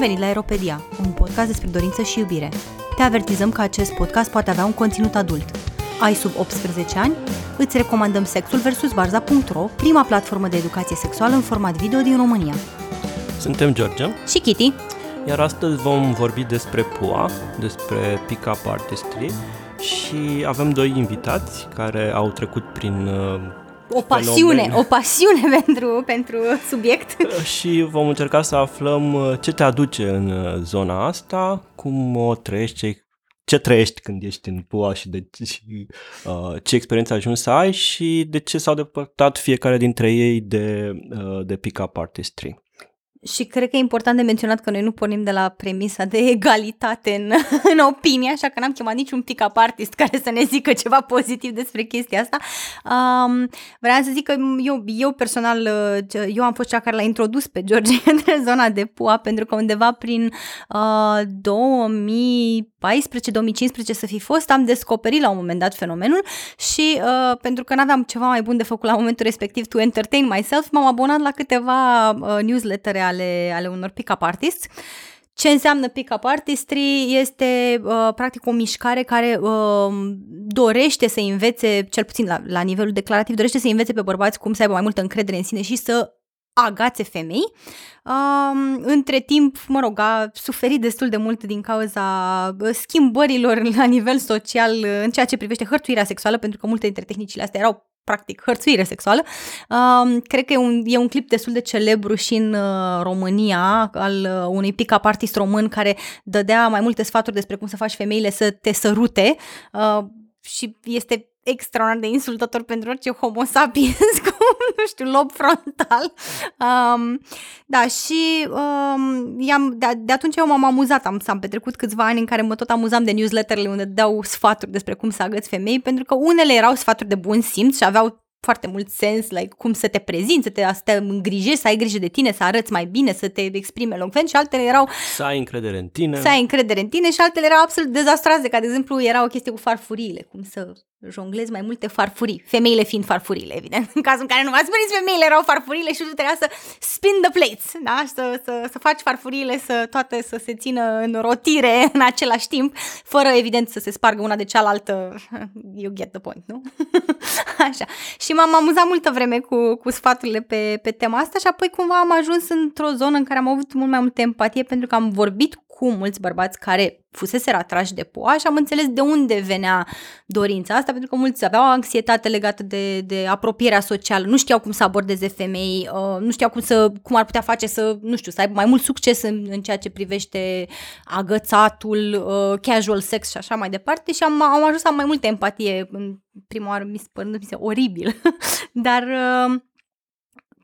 venit la Aeropedia, un podcast despre dorință și iubire. Te avertizăm că acest podcast poate avea un conținut adult. Ai sub 18 ani? Îți recomandăm Sexul vs. Barza.ro, prima platformă de educație sexuală în format video din România. Suntem George Și Kitty. Iar astăzi vom vorbi despre PUA, despre pick-up artistry și avem doi invitați care au trecut prin uh, o pasiune, fenomen. o pasiune pentru, pentru subiect. și vom încerca să aflăm uh, ce te aduce în uh, zona asta, cum o trăiești, ce, ce trăiești când ești în PUA și, de, și uh, ce experiență ai ajuns să ai și de ce s-au depărtat fiecare dintre ei de, uh, de pick-up artistry. Și cred că e important de menționat că noi nu pornim de la premisa de egalitate în, în opinie, așa că n-am chemat niciun pick-up artist care să ne zică ceva pozitiv despre chestia asta. Um, vreau să zic că eu, eu personal, uh, eu am fost cea care l-a introdus pe George între zona de pua, pentru că undeva prin uh, 2014-2015 să fi fost, am descoperit la un moment dat fenomenul și uh, pentru că n-aveam ceva mai bun de făcut la momentul respectiv to entertain myself, m-am abonat la câteva uh, newslettere ale, ale unor pick-up artists. Ce înseamnă pick-up artistry? Este uh, practic o mișcare care uh, dorește să învețe, cel puțin la, la nivelul declarativ, dorește să învețe pe bărbați cum să aibă mai multă încredere în sine și să agațe femei. Um, între timp, mă rog, a suferit destul de mult din cauza schimbărilor la nivel social în ceea ce privește hărțuirea sexuală, pentru că multe dintre tehnicile astea erau practic hărțuire sexuală. Um, cred că e un, e un clip destul de celebru și în uh, România al uh, unui pick-up artist român care dădea mai multe sfaturi despre cum să faci femeile să te sărute uh, și este extraordinar de insultător pentru orice homo sapiens cu, nu știu, lob frontal. Um, da, și um, i-am, de, de atunci eu m-am amuzat, am, am petrecut câțiva ani în care mă tot amuzam de newsletterele unde dau sfaturi despre cum să agăți femei, pentru că unele erau sfaturi de bun simț și aveau foarte mult sens, like, cum să te prezinți, să te, să te îngrijești, să ai grijă de tine, să arăți mai bine, să te exprime elocvent și altele erau... Să ai încredere în tine. Să ai încredere în tine și altele erau absolut dezastroase, ca de exemplu era o chestie cu farfuriile, cum să jonglezi mai multe farfurii, femeile fiind farfurile, evident. În cazul în care nu v-ați prins, femeile erau farfurile și tu trebuia să spin the plates, da? Să, să, să faci farfurile să toate să se țină în rotire în același timp, fără evident să se spargă una de cealaltă. You get the point, nu? Așa. Și m-am amuzat multă vreme cu, cu sfaturile pe, pe tema asta și apoi cumva am ajuns într-o zonă în care am avut mult mai multă empatie pentru că am vorbit cu mulți bărbați care fusese atrași de poa și am înțeles de unde venea dorința asta, pentru că mulți aveau anxietate legată de, de apropierea socială, nu știau cum să abordeze femei, uh, nu știau cum, să, cum ar putea face să, nu știu, să aibă mai mult succes în, în ceea ce privește agățatul, uh, casual sex și așa mai departe și am, am ajuns să am mai multă empatie în prima oară, mi se părând mi se oribil, dar... Uh,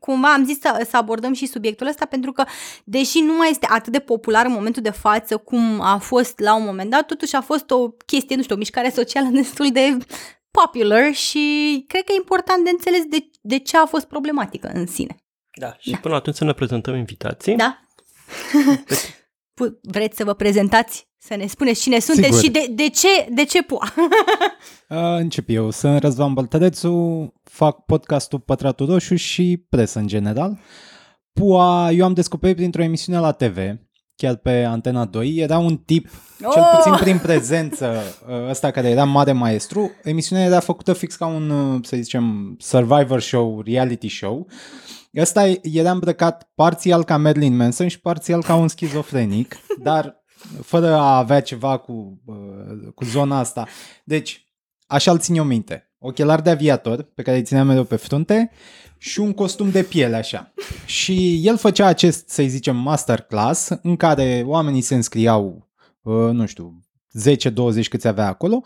cumva am zis să, să abordăm și subiectul ăsta pentru că, deși nu mai este atât de popular în momentul de față cum a fost la un moment dat, totuși a fost o chestie, nu știu, o mișcare socială destul de popular și cred că e important de înțeles de, de ce a fost problematică în sine. Da, și da. până atunci să ne prezentăm invitații. Da. Vreți să vă prezentați? Să ne spuneți cine sunteți Sigur. și de, de ce, de ce pua? Încep eu. Sunt Răzvan Băltărețu, fac podcastul Pătratul Roșu și presă în general. Pua eu am descoperit printr-o emisiune la TV, chiar pe Antena 2. Era un tip, oh! cel puțin prin prezență, ăsta care era mare maestru. Emisiunea era făcută fix ca un, să zicem, survivor show, reality show. Ăsta era îmbrăcat parțial ca Marilyn Manson și parțial ca un schizofrenic, dar fără a avea ceva cu, cu zona asta. Deci, așa îl țin eu minte. Ochelari de aviator, pe care îi țineam mereu pe frunte, și un costum de piele așa. Și el făcea acest, să zicem, masterclass, în care oamenii se înscriau, nu știu, 10-20 câți avea acolo,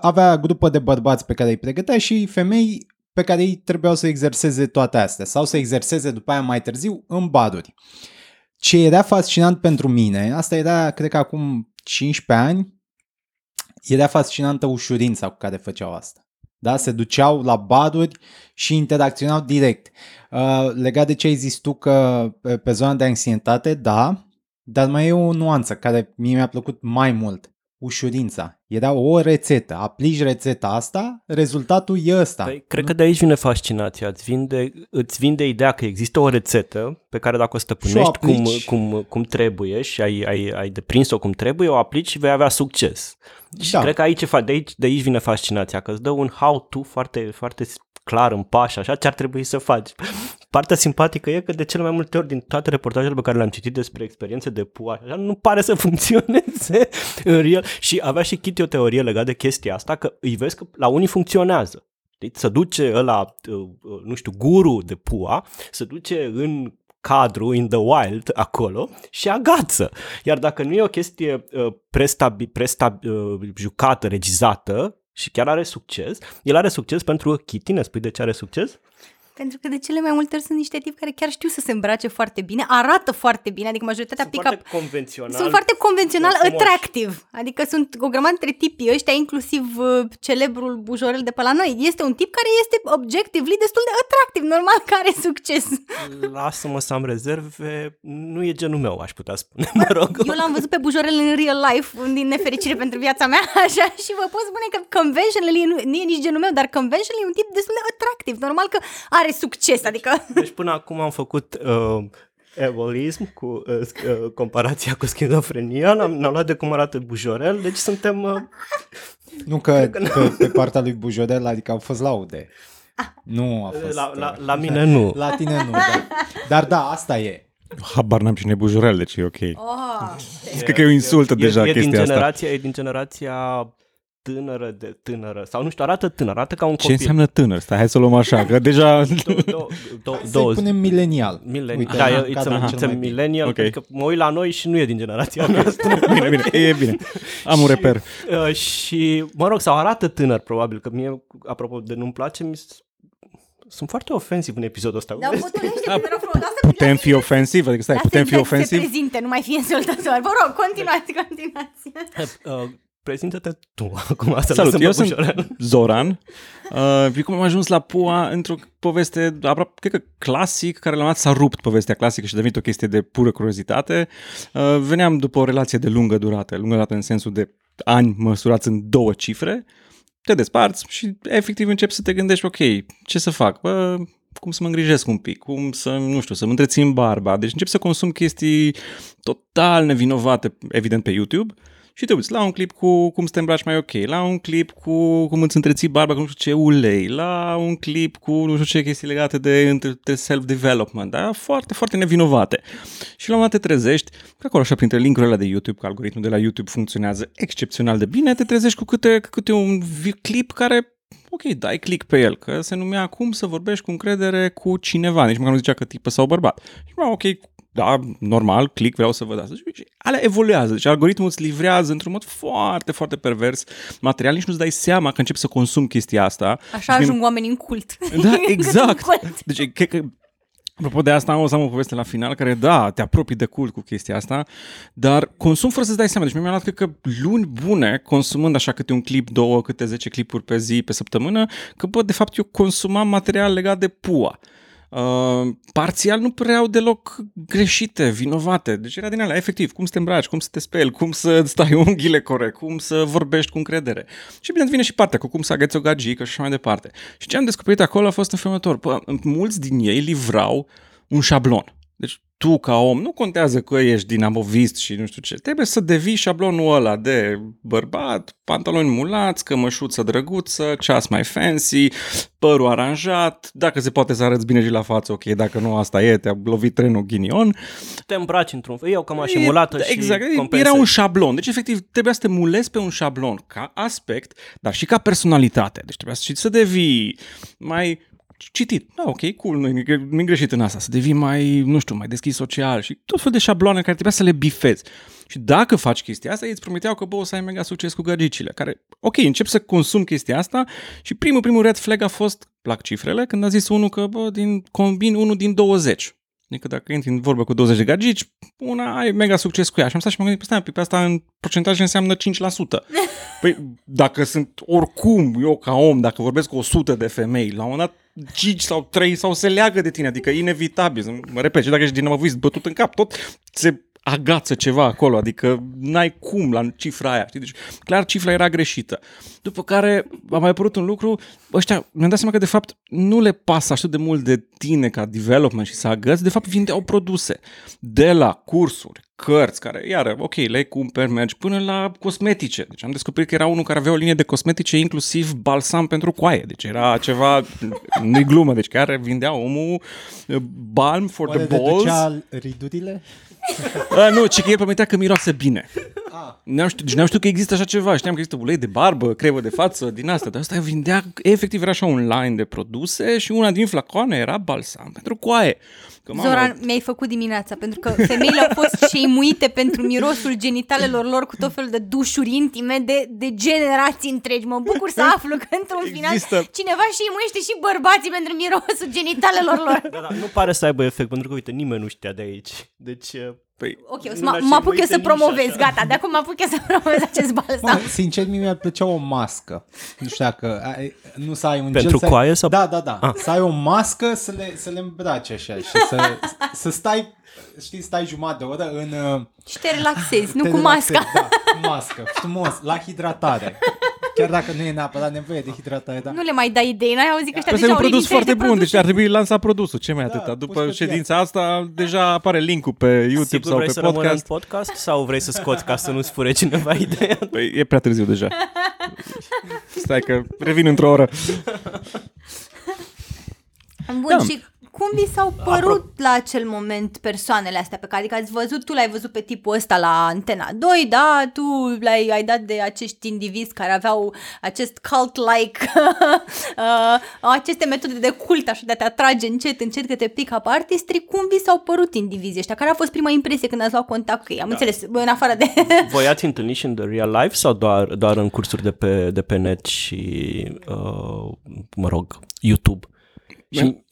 avea grupă de bărbați pe care îi pregătea și femei pe care ei trebuiau să exerseze toate astea sau să exerseze după aia mai târziu în baduri. Ce era fascinant pentru mine, asta era, cred că acum 15 ani, era fascinantă ușurința cu care făceau asta. Da? Se duceau la baduri și interacționau direct. Uh, legat de ce ai zis tu că pe, pe zona de anxietate, da, dar mai e o nuanță care mie mi-a plăcut mai mult. Ușurința. Era o rețetă. Aplici rețeta asta, rezultatul e ăsta. Păi, cred că de aici vine fascinația. Îți vinde, îți vinde ideea că există o rețetă pe care dacă o stăpânești cum, aplici. cum, cum trebuie și ai, ai, ai deprins-o cum trebuie, o aplici și vei avea succes. Și Da. cred că aici, e fa- de aici, de aici vine fascinația, că îți dă un how-to foarte, foarte clar în pași, așa ce ar trebui să faci. Partea simpatică e că de cele mai multe ori din toate reportajele pe care le-am citit despre experiențe de pua, așa, nu pare să funcționeze în real. Și avea și Kitty o teorie legată de chestia asta, că îi vezi că la unii funcționează. Știi? Se duce ăla, uh, uh, nu știu, guru de pua, se duce în cadru, in the wild, acolo și agață. Iar dacă nu e o chestie uh, prestabi, prestabi, uh, jucată, regizată și chiar are succes, el are succes pentru Kitty, ne spui de ce are succes? Pentru că de cele mai multe ori sunt niște tipi care chiar știu să se îmbrace foarte bine, arată foarte bine, adică majoritatea Sunt pick-up foarte convențional. sunt foarte convențional frumoși. attractive. Adică sunt o grămadă dintre tipii ăștia, inclusiv uh, celebrul bujorel de pe la noi. Este un tip care este objectively destul de attractiv, normal că are succes. Lasă-mă să am rezerve, nu e genul meu, aș putea spune, mă rog. Eu l-am văzut pe bujorel în real life, din nefericire pentru viața mea, așa, și vă pot spune că conventionally nu, nu e nici genul meu, dar conventionally e un tip destul de attractiv. Normal că are succes, adică... Deci până acum am făcut uh, evolism cu uh, sc- uh, comparația cu schizofrenia, n-am, n-am luat de cum arată Bujorel, deci suntem... Uh, Nu că pe, pe partea lui Bujorel, adică au fost laude. Nu a fost... la, la, uh, la mine nu. La tine nu, da. Dar da, asta e. Habar n-am cine e bujurel, deci e ok. Oh, Cred că e o insultă deja e, e din chestia asta. generația, E din generația tânără de tânără, sau nu știu, arată tânăr, arată ca un Ce copil. înseamnă tânăr? Stai, hai să o luăm așa, că deja... Do- do- do- Să-i 20. punem milenial. Millennial. Uite, da, în e, it's cadrul a, cel it's a mai bine. millennial, Ok. okay. că mă uit la noi și nu e din generația noastră. bine, bine, e bine. Am un reper. Uh, și, mă rog, sau arată tânăr, probabil, că mie, apropo de nu-mi place, mi s- sunt foarte ofensiv în episodul ăsta. dar potulește, Da, te rog frumos, lasă Putem fi ofensiv? Adică stai, putem fi Se ofensiv? prezinte, nu mai fi insultător. Vă rog, continuați, continuați. Uh, prezintă-te tu acum, să Salut, lăsăm eu pe sunt Bușorel. Zoran. Uh, și cum am ajuns la PUA într-o poveste aproape, cred că clasic, care la un moment dat s-a rupt povestea clasică și a devenit o chestie de pură curiozitate. Uh, veneam după o relație de lungă durată, lungă durată în sensul de ani măsurați în două cifre, te desparți și efectiv începi să te gândești, ok, ce să fac? Bă, cum să mă îngrijesc un pic, cum să, nu știu, să-mi întrețin barba. Deci încep să consum chestii total nevinovate, evident, pe YouTube și te uiți la un clip cu cum să te îmbraci mai ok, la un clip cu cum îți întreții barba cu nu știu ce ulei, la un clip cu nu știu ce chestii legate de, între- de self-development, da? foarte, foarte nevinovate. Și la un moment dat te trezești, că acolo așa printre linkurile alea de YouTube, că algoritmul de la YouTube funcționează excepțional de bine, te trezești cu câte, câte un vi- clip care ok, dai click pe el, că se numea cum să vorbești cu încredere cu cineva, nici măcar nu zicea că tipă sau bărbat. Și mă, ok, da, normal, click, vreau să văd asta. Și alea evoluează, deci algoritmul îți livrează într-un mod foarte, foarte pervers material, nici nu-ți dai seama că începi să consumi chestia asta. Așa Și mie- ajung oamenii în cult. Da, exact. În cult. Deci, cred că Apropo de asta, am o să am o poveste la final care, da, te apropii de cult cu chestia asta, dar consum fără să-ți dai seama. Deci mi-am luat, cred că, luni bune, consumând așa câte un clip, două, câte 10 clipuri pe zi, pe săptămână, că, bă, de fapt, eu consumam material legat de pua. Uh, parțial nu păreau deloc greșite, vinovate. Deci era din alea, efectiv, cum să te îmbraci, cum să te speli, cum să stai unghiile corect, cum să vorbești cu încredere. Și bine, vine și partea cu cum să agăți o gagică și așa mai departe. Și ce am descoperit acolo a fost înfăimător. Bă, mulți din ei livrau un șablon. Deci tu ca om, nu contează că ești dinamovist și nu știu ce, trebuie să devii șablonul ăla de bărbat, pantaloni mulați, cămășuță drăguță, ceas mai fancy, părul aranjat, dacă se poate să arăți bine și la față, ok, dacă nu asta e, te-a lovit trenul ghinion. Te îmbraci într-un fel, eu cam așa mulată E- și Exact, compensezi. era un șablon. Deci, efectiv, trebuia să te mulezi pe un șablon ca aspect, dar și ca personalitate. Deci trebuia să, și să devii mai citit. Da, ok, cool, nu e nu greșit în asta. Să devii mai, nu știu, mai deschis social și tot fel de șabloane care trebuia să le bifezi. Și dacă faci chestia asta, ei îți promiteau că, bă, o să ai mega succes cu gagicile, care, ok, încep să consum chestia asta și primul, primul red flag a fost, plac cifrele, când a zis unul că, bă, din, combin unul din 20. Adică dacă intri în vorbă cu 20 de gagici, una ai mega succes cu ea. Și am stat și m-am gândit, păi stai, pe asta în procentaj înseamnă 5%. Păi dacă sunt oricum eu ca om, dacă vorbesc cu 100 de femei, la un moment dat 5 sau 3 sau se leagă de tine, adică e inevitabil. Mă repet, și dacă ești dinamovist bătut în cap, tot se agață ceva acolo, adică n-ai cum la cifra aia, știi? Deci clar cifra era greșită. După care a mai apărut un lucru, ăștia mi-am dat seama că de fapt nu le pasă așa de mult de tine ca development și să agăți, de fapt vindeau produse. De la cursuri, cărți, care, iară, ok, le cumperi, mergi, până la cosmetice. Deci am descoperit că era unul care avea o linie de cosmetice, inclusiv balsam pentru coaie. Deci era ceva, nu-i glumă, deci chiar vindea omul uh, balm for Oare the balls. deducea ridurile? A, nu, ci că el promitea că miroase bine. N-am știut, deci n-am știut că există așa ceva. Știam că există ulei de barbă, cremă de față, din asta. Dar asta vindea, efectiv era așa un line de produse și una din flacoane era balsam pentru coaie. Că, mamă, Zoran, mi-ai făcut dimineața, pentru că femeile au fost șeimuite pentru mirosul genitalelor lor cu tot felul de dușuri intime de, de generații întregi. Mă bucur să aflu că într-un final Există. cineva șeimuiește și bărbații pentru mirosul genitalelor lor. Da, da, nu pare să aibă efect, pentru că, uite, nimeni nu știa de aici. Deci, Păi, Ok, o să Nu mă, l-aș mă apuc eu șeimuite să nici promovez, așa. gata, de acum mă apuc eu să promovez acest balsam. Mă, sincer, mie mi-ar plăcea o mască. Nu știu dacă ai, nu să ai un Pentru gel, să ai- coaie sau- Da, da, da. Ah. Să ai o mască să le, să le îmbraci așa și să, să stai, știi, stai jumătate de oră în... uh, Și te relaxezi, nu te cu relaxezi, masca. Da, cu mască, frumos, la hidratare. Chiar dacă nu e neapărat nevoie de hidratare, da. Nu le mai dai idei, n-ai auzit că ăștia Asta e deja un au produs limitele foarte de bun, produse. deci ar trebui lansat produsul, ce mai Da, atâta. pus După pe ședința asta, deja apare link-ul pe YouTube Sigur sau vrei pe să rămână în podcast. podcast sau vrei să scoți ca să nu-ți fure cineva ideea? Păi, e prea târziu deja. Stai că revin într-o oră. Bun, Da. și cum vi s-au părut la acel moment persoanele astea pe care, adică ați văzut, tu l-ai văzut pe tipul ăsta la Antena 2, da, tu l-ai ai dat de acești indivizi care aveau acest cult-like, uh, aceste metode de cult, așa, de a te atrage încet, încet către pick-up artistry, cum vi s-au părut indivizii ăștia? Care a fost prima impresie când ați luat contact cu ei? Am da. înțeles, în afară de... Voi ați întâlnit și în the real life sau doar, doar în cursuri de pe, de pe net și, uh, mă rog, YouTube? Și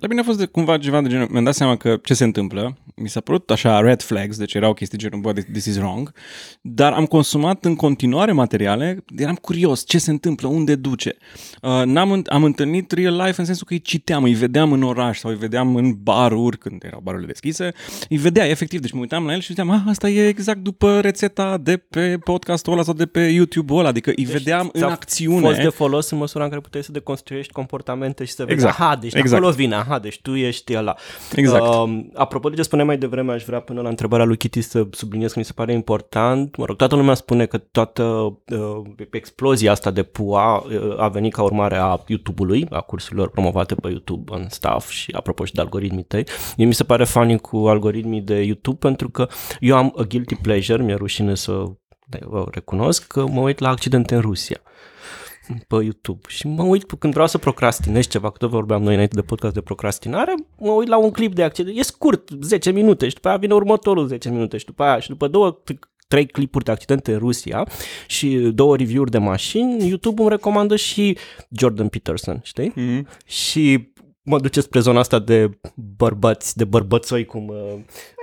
La mine a fost de, cumva ceva de genul, mi-am dat seama că ce se întâmplă, mi s-a părut așa red flags, deci erau chestii genul, bă, this is wrong, dar am consumat în continuare materiale, eram curios ce se întâmplă, unde duce. Uh, n-am, înt- am întâlnit real life în sensul că îi citeam, îi vedeam în oraș sau îi vedeam în baruri, când erau barurile deschise, îi vedea efectiv, deci mă uitam la el și ziceam, ah, asta e exact după rețeta de pe podcastul ăla sau de pe YouTube-ul ăla, adică îi vedeam în ți-a acțiune. fost de folos în măsura în care puteai să deconstruiești comportamente și să vezi, Exact. aha, deci de Exact. acolo vine, aha, deci tu ești ăla. Exact. Uh, apropo de ce spuneai mai devreme, aș vrea până la întrebarea lui Kitty să subliniez că mi se pare important. Mă rog, toată lumea spune că toată uh, explozia asta de pua uh, a venit ca urmare a YouTube-ului, a cursurilor promovate pe YouTube în staff și apropo și de algoritmii tăi. Mie mi se pare funny cu algoritmii de YouTube pentru că eu am a guilty pleasure, mi-e rușine să da, vă recunosc că mă uit la accidente în Rusia pe YouTube și mă uit când vreau să procrastinez ceva, că tot vorbeam noi înainte de podcast de procrastinare, mă uit la un clip de accident, e scurt, 10 minute și după aia vine următorul 10 minute și după aia și după două trei clipuri de accidente în Rusia și două review-uri de mașini, YouTube îmi recomandă și Jordan Peterson, știi? Mhm. Și mă duce spre zona asta de bărbați, de bărbățoi, cum, uh,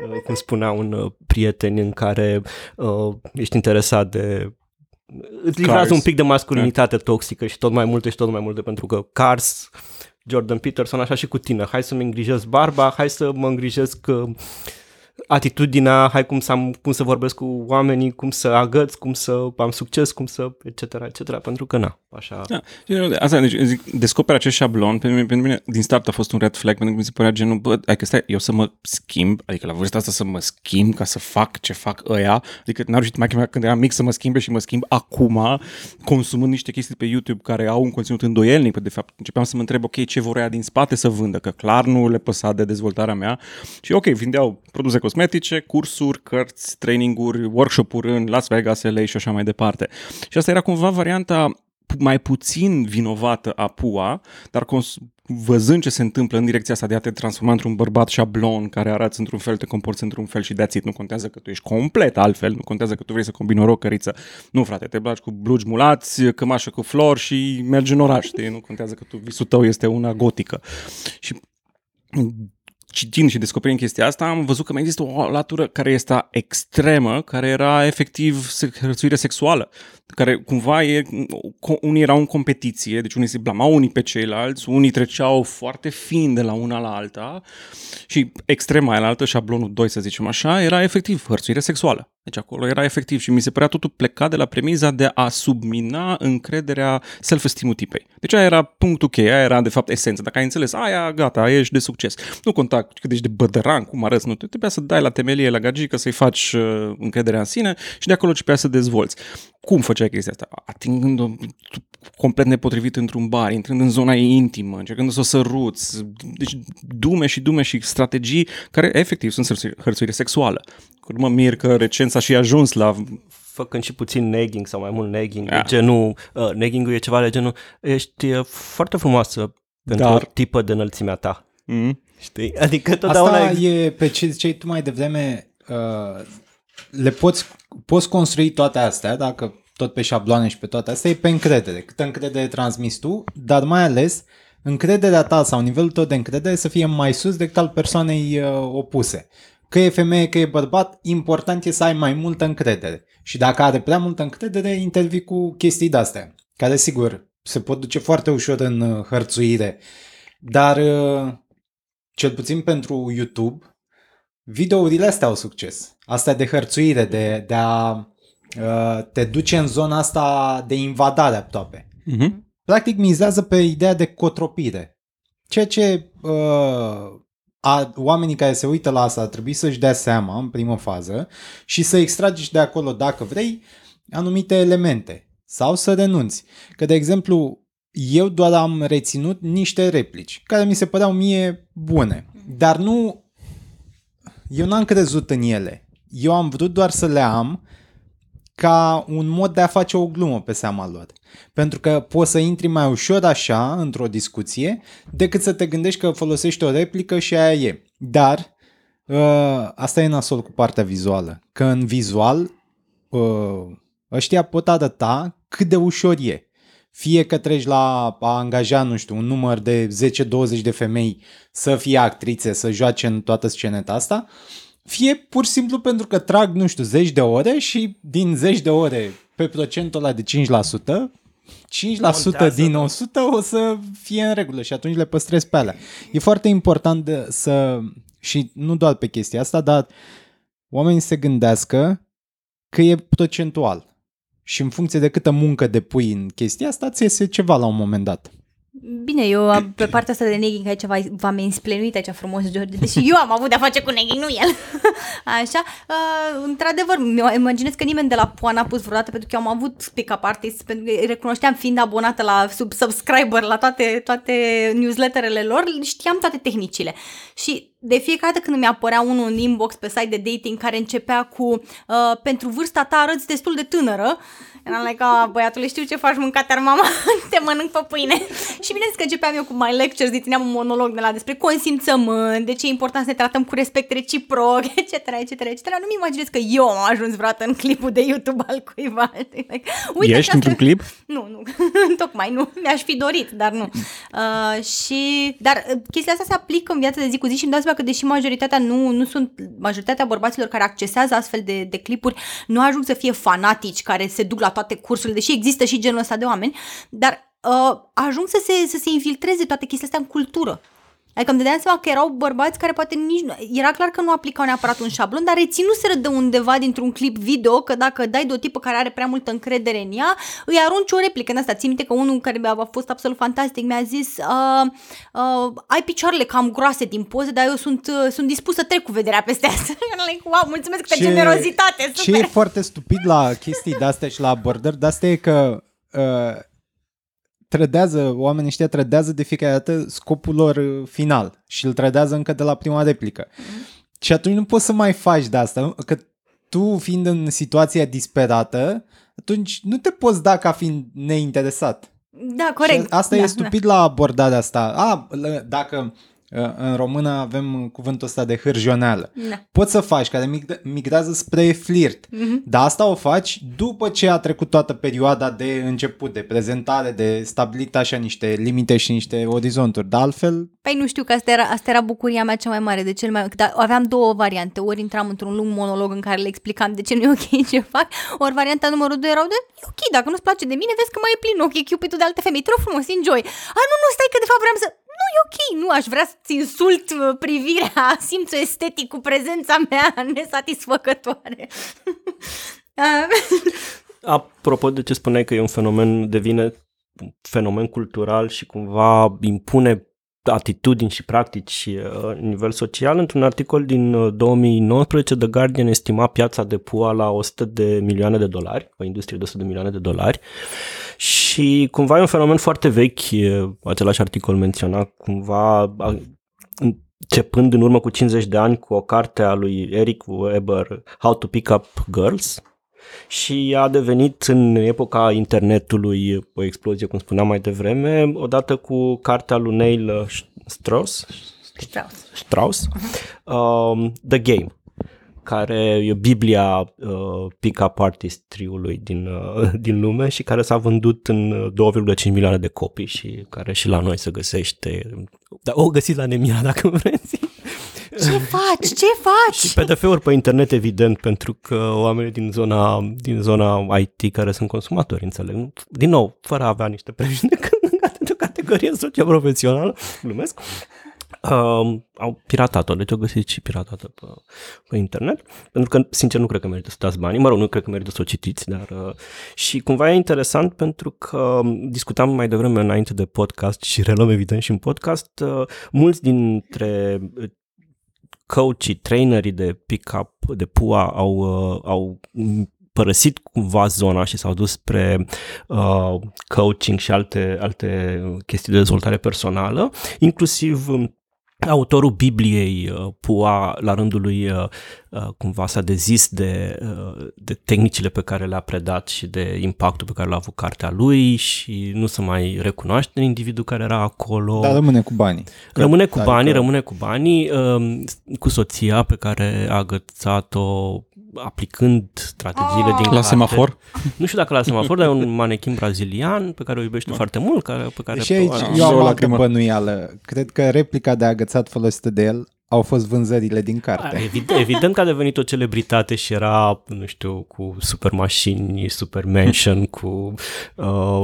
uh, cum spunea un uh, prieten în care uh, ești interesat de îți livrează Cars. un pic de masculinitate toxică și tot mai multe și tot mai multe pentru că Cars, Jordan Peterson, așa și cu tine, hai să-mi îngrijesc barba, hai să mă îngrijesc uh, atitudinea, hai cum să, am, cum să vorbesc cu oamenii, cum să agăț, cum să am succes, cum să etc. etc. Pentru că na, așa... Da. Și, Asta, deci, zic, descoperi acest șablon, pentru mine, pentru mine din start a fost un red flag, pentru că mi se părea genul, bă, adică stai, eu să mă schimb, adică la vârsta asta să mă schimb ca să fac ce fac ăia, adică n-a reușit mai mea când eram mic să mă schimbe și mă schimb acum, consumând niște chestii pe YouTube care au un conținut îndoielnic, pentru de fapt începeam să mă întreb, ok, ce vor ea din spate să vândă, că clar nu le păsa de dezvoltarea mea și ok, vindeau produse cosmetice, cursuri, cărți, traininguri, workshop-uri în Las Vegas, LA și așa mai departe. Și asta era cumva varianta pu- mai puțin vinovată a PUA, dar cons- văzând ce se întâmplă în direcția asta de a te transforma într-un bărbat șablon care arată într-un fel, te comporți într-un fel și de nu contează că tu ești complet altfel, nu contează că tu vrei să combini o rocăriță. Nu, frate, te bagi cu blugi mulați, cămașă cu flori și mergi în oraș, știi? Nu contează că tu visul tău este una gotică. Și citind și descoperind chestia asta, am văzut că mai există o latură care este extremă, care era efectiv hărțuire sexuală, care cumva e, unii erau în competiție, deci unii se blamau unii pe ceilalți, unii treceau foarte fin de la una la alta și extrema aia la altă, șablonul 2 să zicem așa, era efectiv hărțuire sexuală. Deci acolo era efectiv și mi se părea totul plecat de la premiza de a submina încrederea self-esteem tipei. Deci aia era punctul cheie, aia era de fapt esența. Dacă ai înțeles, aia gata, ești de succes. Nu conta cât ești de bădăran, cum arăți, nu, trebuia să dai la temelie, la gagică, să-i faci uh, încrederea în sine și de acolo ce să dezvolți. Cum făceai chestia asta? Atingând-o complet nepotrivit într-un bar, intrând în zona ei intimă, încercând să o săruți. Deci dume și dume și strategii care efectiv sunt hărțuire sexuală. Mă mir că recent s-a și ajuns la făcând și puțin nagging sau mai mult nagging, yeah. genul, uh, nagging-ul e ceva de genul, ești uh, foarte frumoasă pentru Dar... tipă de înălțimea ta. Mm. Știi? Adică totdeauna... Asta e pe ce ziceai tu mai devreme, uh, le poți, poți construi toate astea, dacă tot pe șabloane și pe toate astea, e pe încredere. Câtă încredere transmis tu, dar mai ales încrederea ta sau nivelul tău de încredere să fie mai sus decât al persoanei uh, opuse. Că e femeie, că e bărbat, important e să ai mai multă încredere. Și dacă are prea multă încredere, intervii cu chestii de-astea, care sigur se pot duce foarte ușor în uh, hărțuire. Dar, uh, cel puțin pentru YouTube, videourile astea au succes. Asta de hărțuire, de, de a uh, te duce în zona asta de invadare aproape. Uh-huh. Practic mizează pe ideea de cotropire. Ceea ce uh, a, oamenii care se uită la asta ar trebui să-și dea seama în primă fază și să extragi de acolo, dacă vrei, anumite elemente sau să renunți. Că, de exemplu, eu doar am reținut niște replici care mi se păreau mie bune, dar nu eu n-am crezut în ele. Eu am vrut doar să le am ca un mod de a face o glumă pe seama lor. Pentru că poți să intri mai ușor așa într-o discuție decât să te gândești că folosești o replică și aia e. Dar uh, asta e nasol cu partea vizuală. Că în vizual uh, ăștia pot arăta cât de ușor e. Fie că treci la a angaja, nu știu, un număr de 10-20 de femei să fie actrițe, să joace în toată sceneta asta, fie pur și simplu pentru că trag, nu știu, zeci de ore și din zeci de ore pe procentul ăla de 5%, 5% Montează, din 100 o să fie în regulă și atunci le păstrez pe alea. E foarte important de, să, și nu doar pe chestia asta, dar oamenii se gândească că e procentual. Și în funcție de câtă muncă depui în chestia asta, ți iese ceva la un moment dat. Bine, eu pe partea asta de negging aici v-am insplenuit aici frumos, George, deși eu am avut de-a face cu negging, nu el. Așa, uh, într-adevăr, mă imaginez că nimeni de la Poa n-a pus vreodată, pentru că eu am avut pick-up artist, pentru că recunoșteam fiind abonată la sub subscriber la toate, toate newsletterele lor, știam toate tehnicile. Și de fiecare dată când mi apărea unul în inbox pe site de dating care începea cu uh, pentru vârsta ta arăți destul de tânără, Eram like, ah, băiatule, știu ce faci mâncat ar mama, te mănânc pe pâine. și bineînțeles că începeam eu cu my lectures, țineam un monolog de la despre consimțământ, de ce e important să ne tratăm cu respect reciproc, etc., etc., etc. Nu-mi imaginez că eu am ajuns vreodată în clipul de YouTube al cuiva. Like, uite, Ești această... într-un clip? Nu, nu, tocmai nu. Mi-aș fi dorit, dar nu. Uh, și, dar uh, chestia asta se aplică în viața de zi cu zi și îmi dau seama că deși majoritatea nu, nu sunt, majoritatea bărbaților care accesează astfel de, de clipuri nu ajung să fie fanatici care se duc la toate cursurile, deși există și genul ăsta de oameni, dar uh, ajung să se, să se infiltreze toate chestiile astea în cultură. Adică îmi dădeam seama că erau bărbați care poate nici nu... Era clar că nu aplicau neapărat un șablon, dar reținuseră de undeva dintr-un clip video că dacă dai de o tipă care are prea multă încredere în ea, îi arunci o replică în asta. Țin minte că unul care a fost absolut fantastic mi-a zis uh, uh, ai picioarele cam groase din poze, dar eu sunt, uh, sunt dispus să trec cu vederea peste asta. like, wow, mulțumesc câtă generozitate, super! Ce e foarte stupid la chestii de-astea și la abordări de-astea e că uh, trădează, oamenii ăștia trădează de fiecare dată scopul lor uh, final și îl trădează încă de la prima replică. Mm-hmm. Și atunci nu poți să mai faci de asta, că tu fiind în situația disperată, atunci nu te poți da ca fiind neinteresat. Da, corect. Și asta da, e stupid da. la abordarea asta. A, dacă Uh, În română avem cuvântul ăsta de hârjoneală. Da. Poți să faci, care mig- migrează spre flirt. Mhm. Dar asta o faci după ce a trecut toată perioada de început, de prezentare, de stabilit așa niște limite și niște orizonturi. Dar altfel, Păi nu știu că asta era, asta era bucuria mea cea mai mare de cel mai... Dar aveam două variante. Ori intram într-un lung monolog în care le explicam de ce nu e ok ce fac, ori varianta numărul 2 erau de e ok, dacă nu-ți place de mine, vezi că mai e plin ochi, e Cupidul de alte femei, te rog frumos, enjoy. A, nu, nu, stai că de fapt vreau să... Nu, e ok, nu aș vrea să-ți insult uh, privirea, simțul estetic cu prezența mea nesatisfăcătoare. Ah, Apropo de ce spuneai că e un fenomen, devine un fenomen cultural și cumva impune atitudini și practici uh, la nivel social, într-un articol din uh, 2019, The Guardian estima piața de pua la 100 de milioane de dolari, o industrie de 100 de milioane de dolari și cumva e un fenomen foarte vechi, uh, același articol menționa cumva a- începând în urmă cu 50 de ani cu o carte a lui Eric Weber, How to Pick Up Girls, și a devenit în epoca internetului o explozie, cum spuneam mai devreme, odată cu cartea lui Neil Strauss, Strauss. Strauss um, The Game, care e Biblia uh, pick-up artistry-ului din, uh, din lume și care s-a vândut în 2,5 milioane de copii și care și la noi se găsește. Dar o găsiți la Nemira dacă vreți. Ce faci? Ce faci? Și PDF-uri pe internet, evident, pentru că oamenii din zona, din zona IT care sunt consumatori, înțeleg. Din nou, fără a avea niște prejudecăți legate de o categorie socio-profesională, glumesc, um, au piratat-o, deci o găsiți și piratată pe, pe internet, pentru că, sincer, nu cred că merită să dați banii, mă rog, nu cred că merită să o citiți, dar uh, și cumva e interesant pentru că discutam mai devreme înainte de podcast și reluăm evident și în podcast, uh, mulți dintre coachii, trainerii de pick-up, de PUA au, uh, au părăsit cumva zona și s-au dus spre uh, coaching și alte, alte chestii de dezvoltare personală, inclusiv um, autorul Bibliei, uh, Pua, la rândul lui uh, uh, cumva s-a dezis de, uh, de tehnicile pe care le-a predat și de impactul pe care l-a avut cartea lui și nu se mai recunoaște în individul care era acolo. dar rămâne cu banii. Că- Rămâne cu adică- banii, rămâne cu banii, um, cu soția pe care a agățat-o aplicând strategiile Ah. din La carte. semafor? Nu știu dacă la semafor, dar e un manechin brazilian pe care o iubește foarte mult, care, pe care Și aici are- eu am o o altă lacrimă. bănuială. Cred că replica de agățat folosită de el au fost vânzările din carte. Evident, evident că a devenit o celebritate și era, nu știu, cu super mașini, super mansion, cu, uh,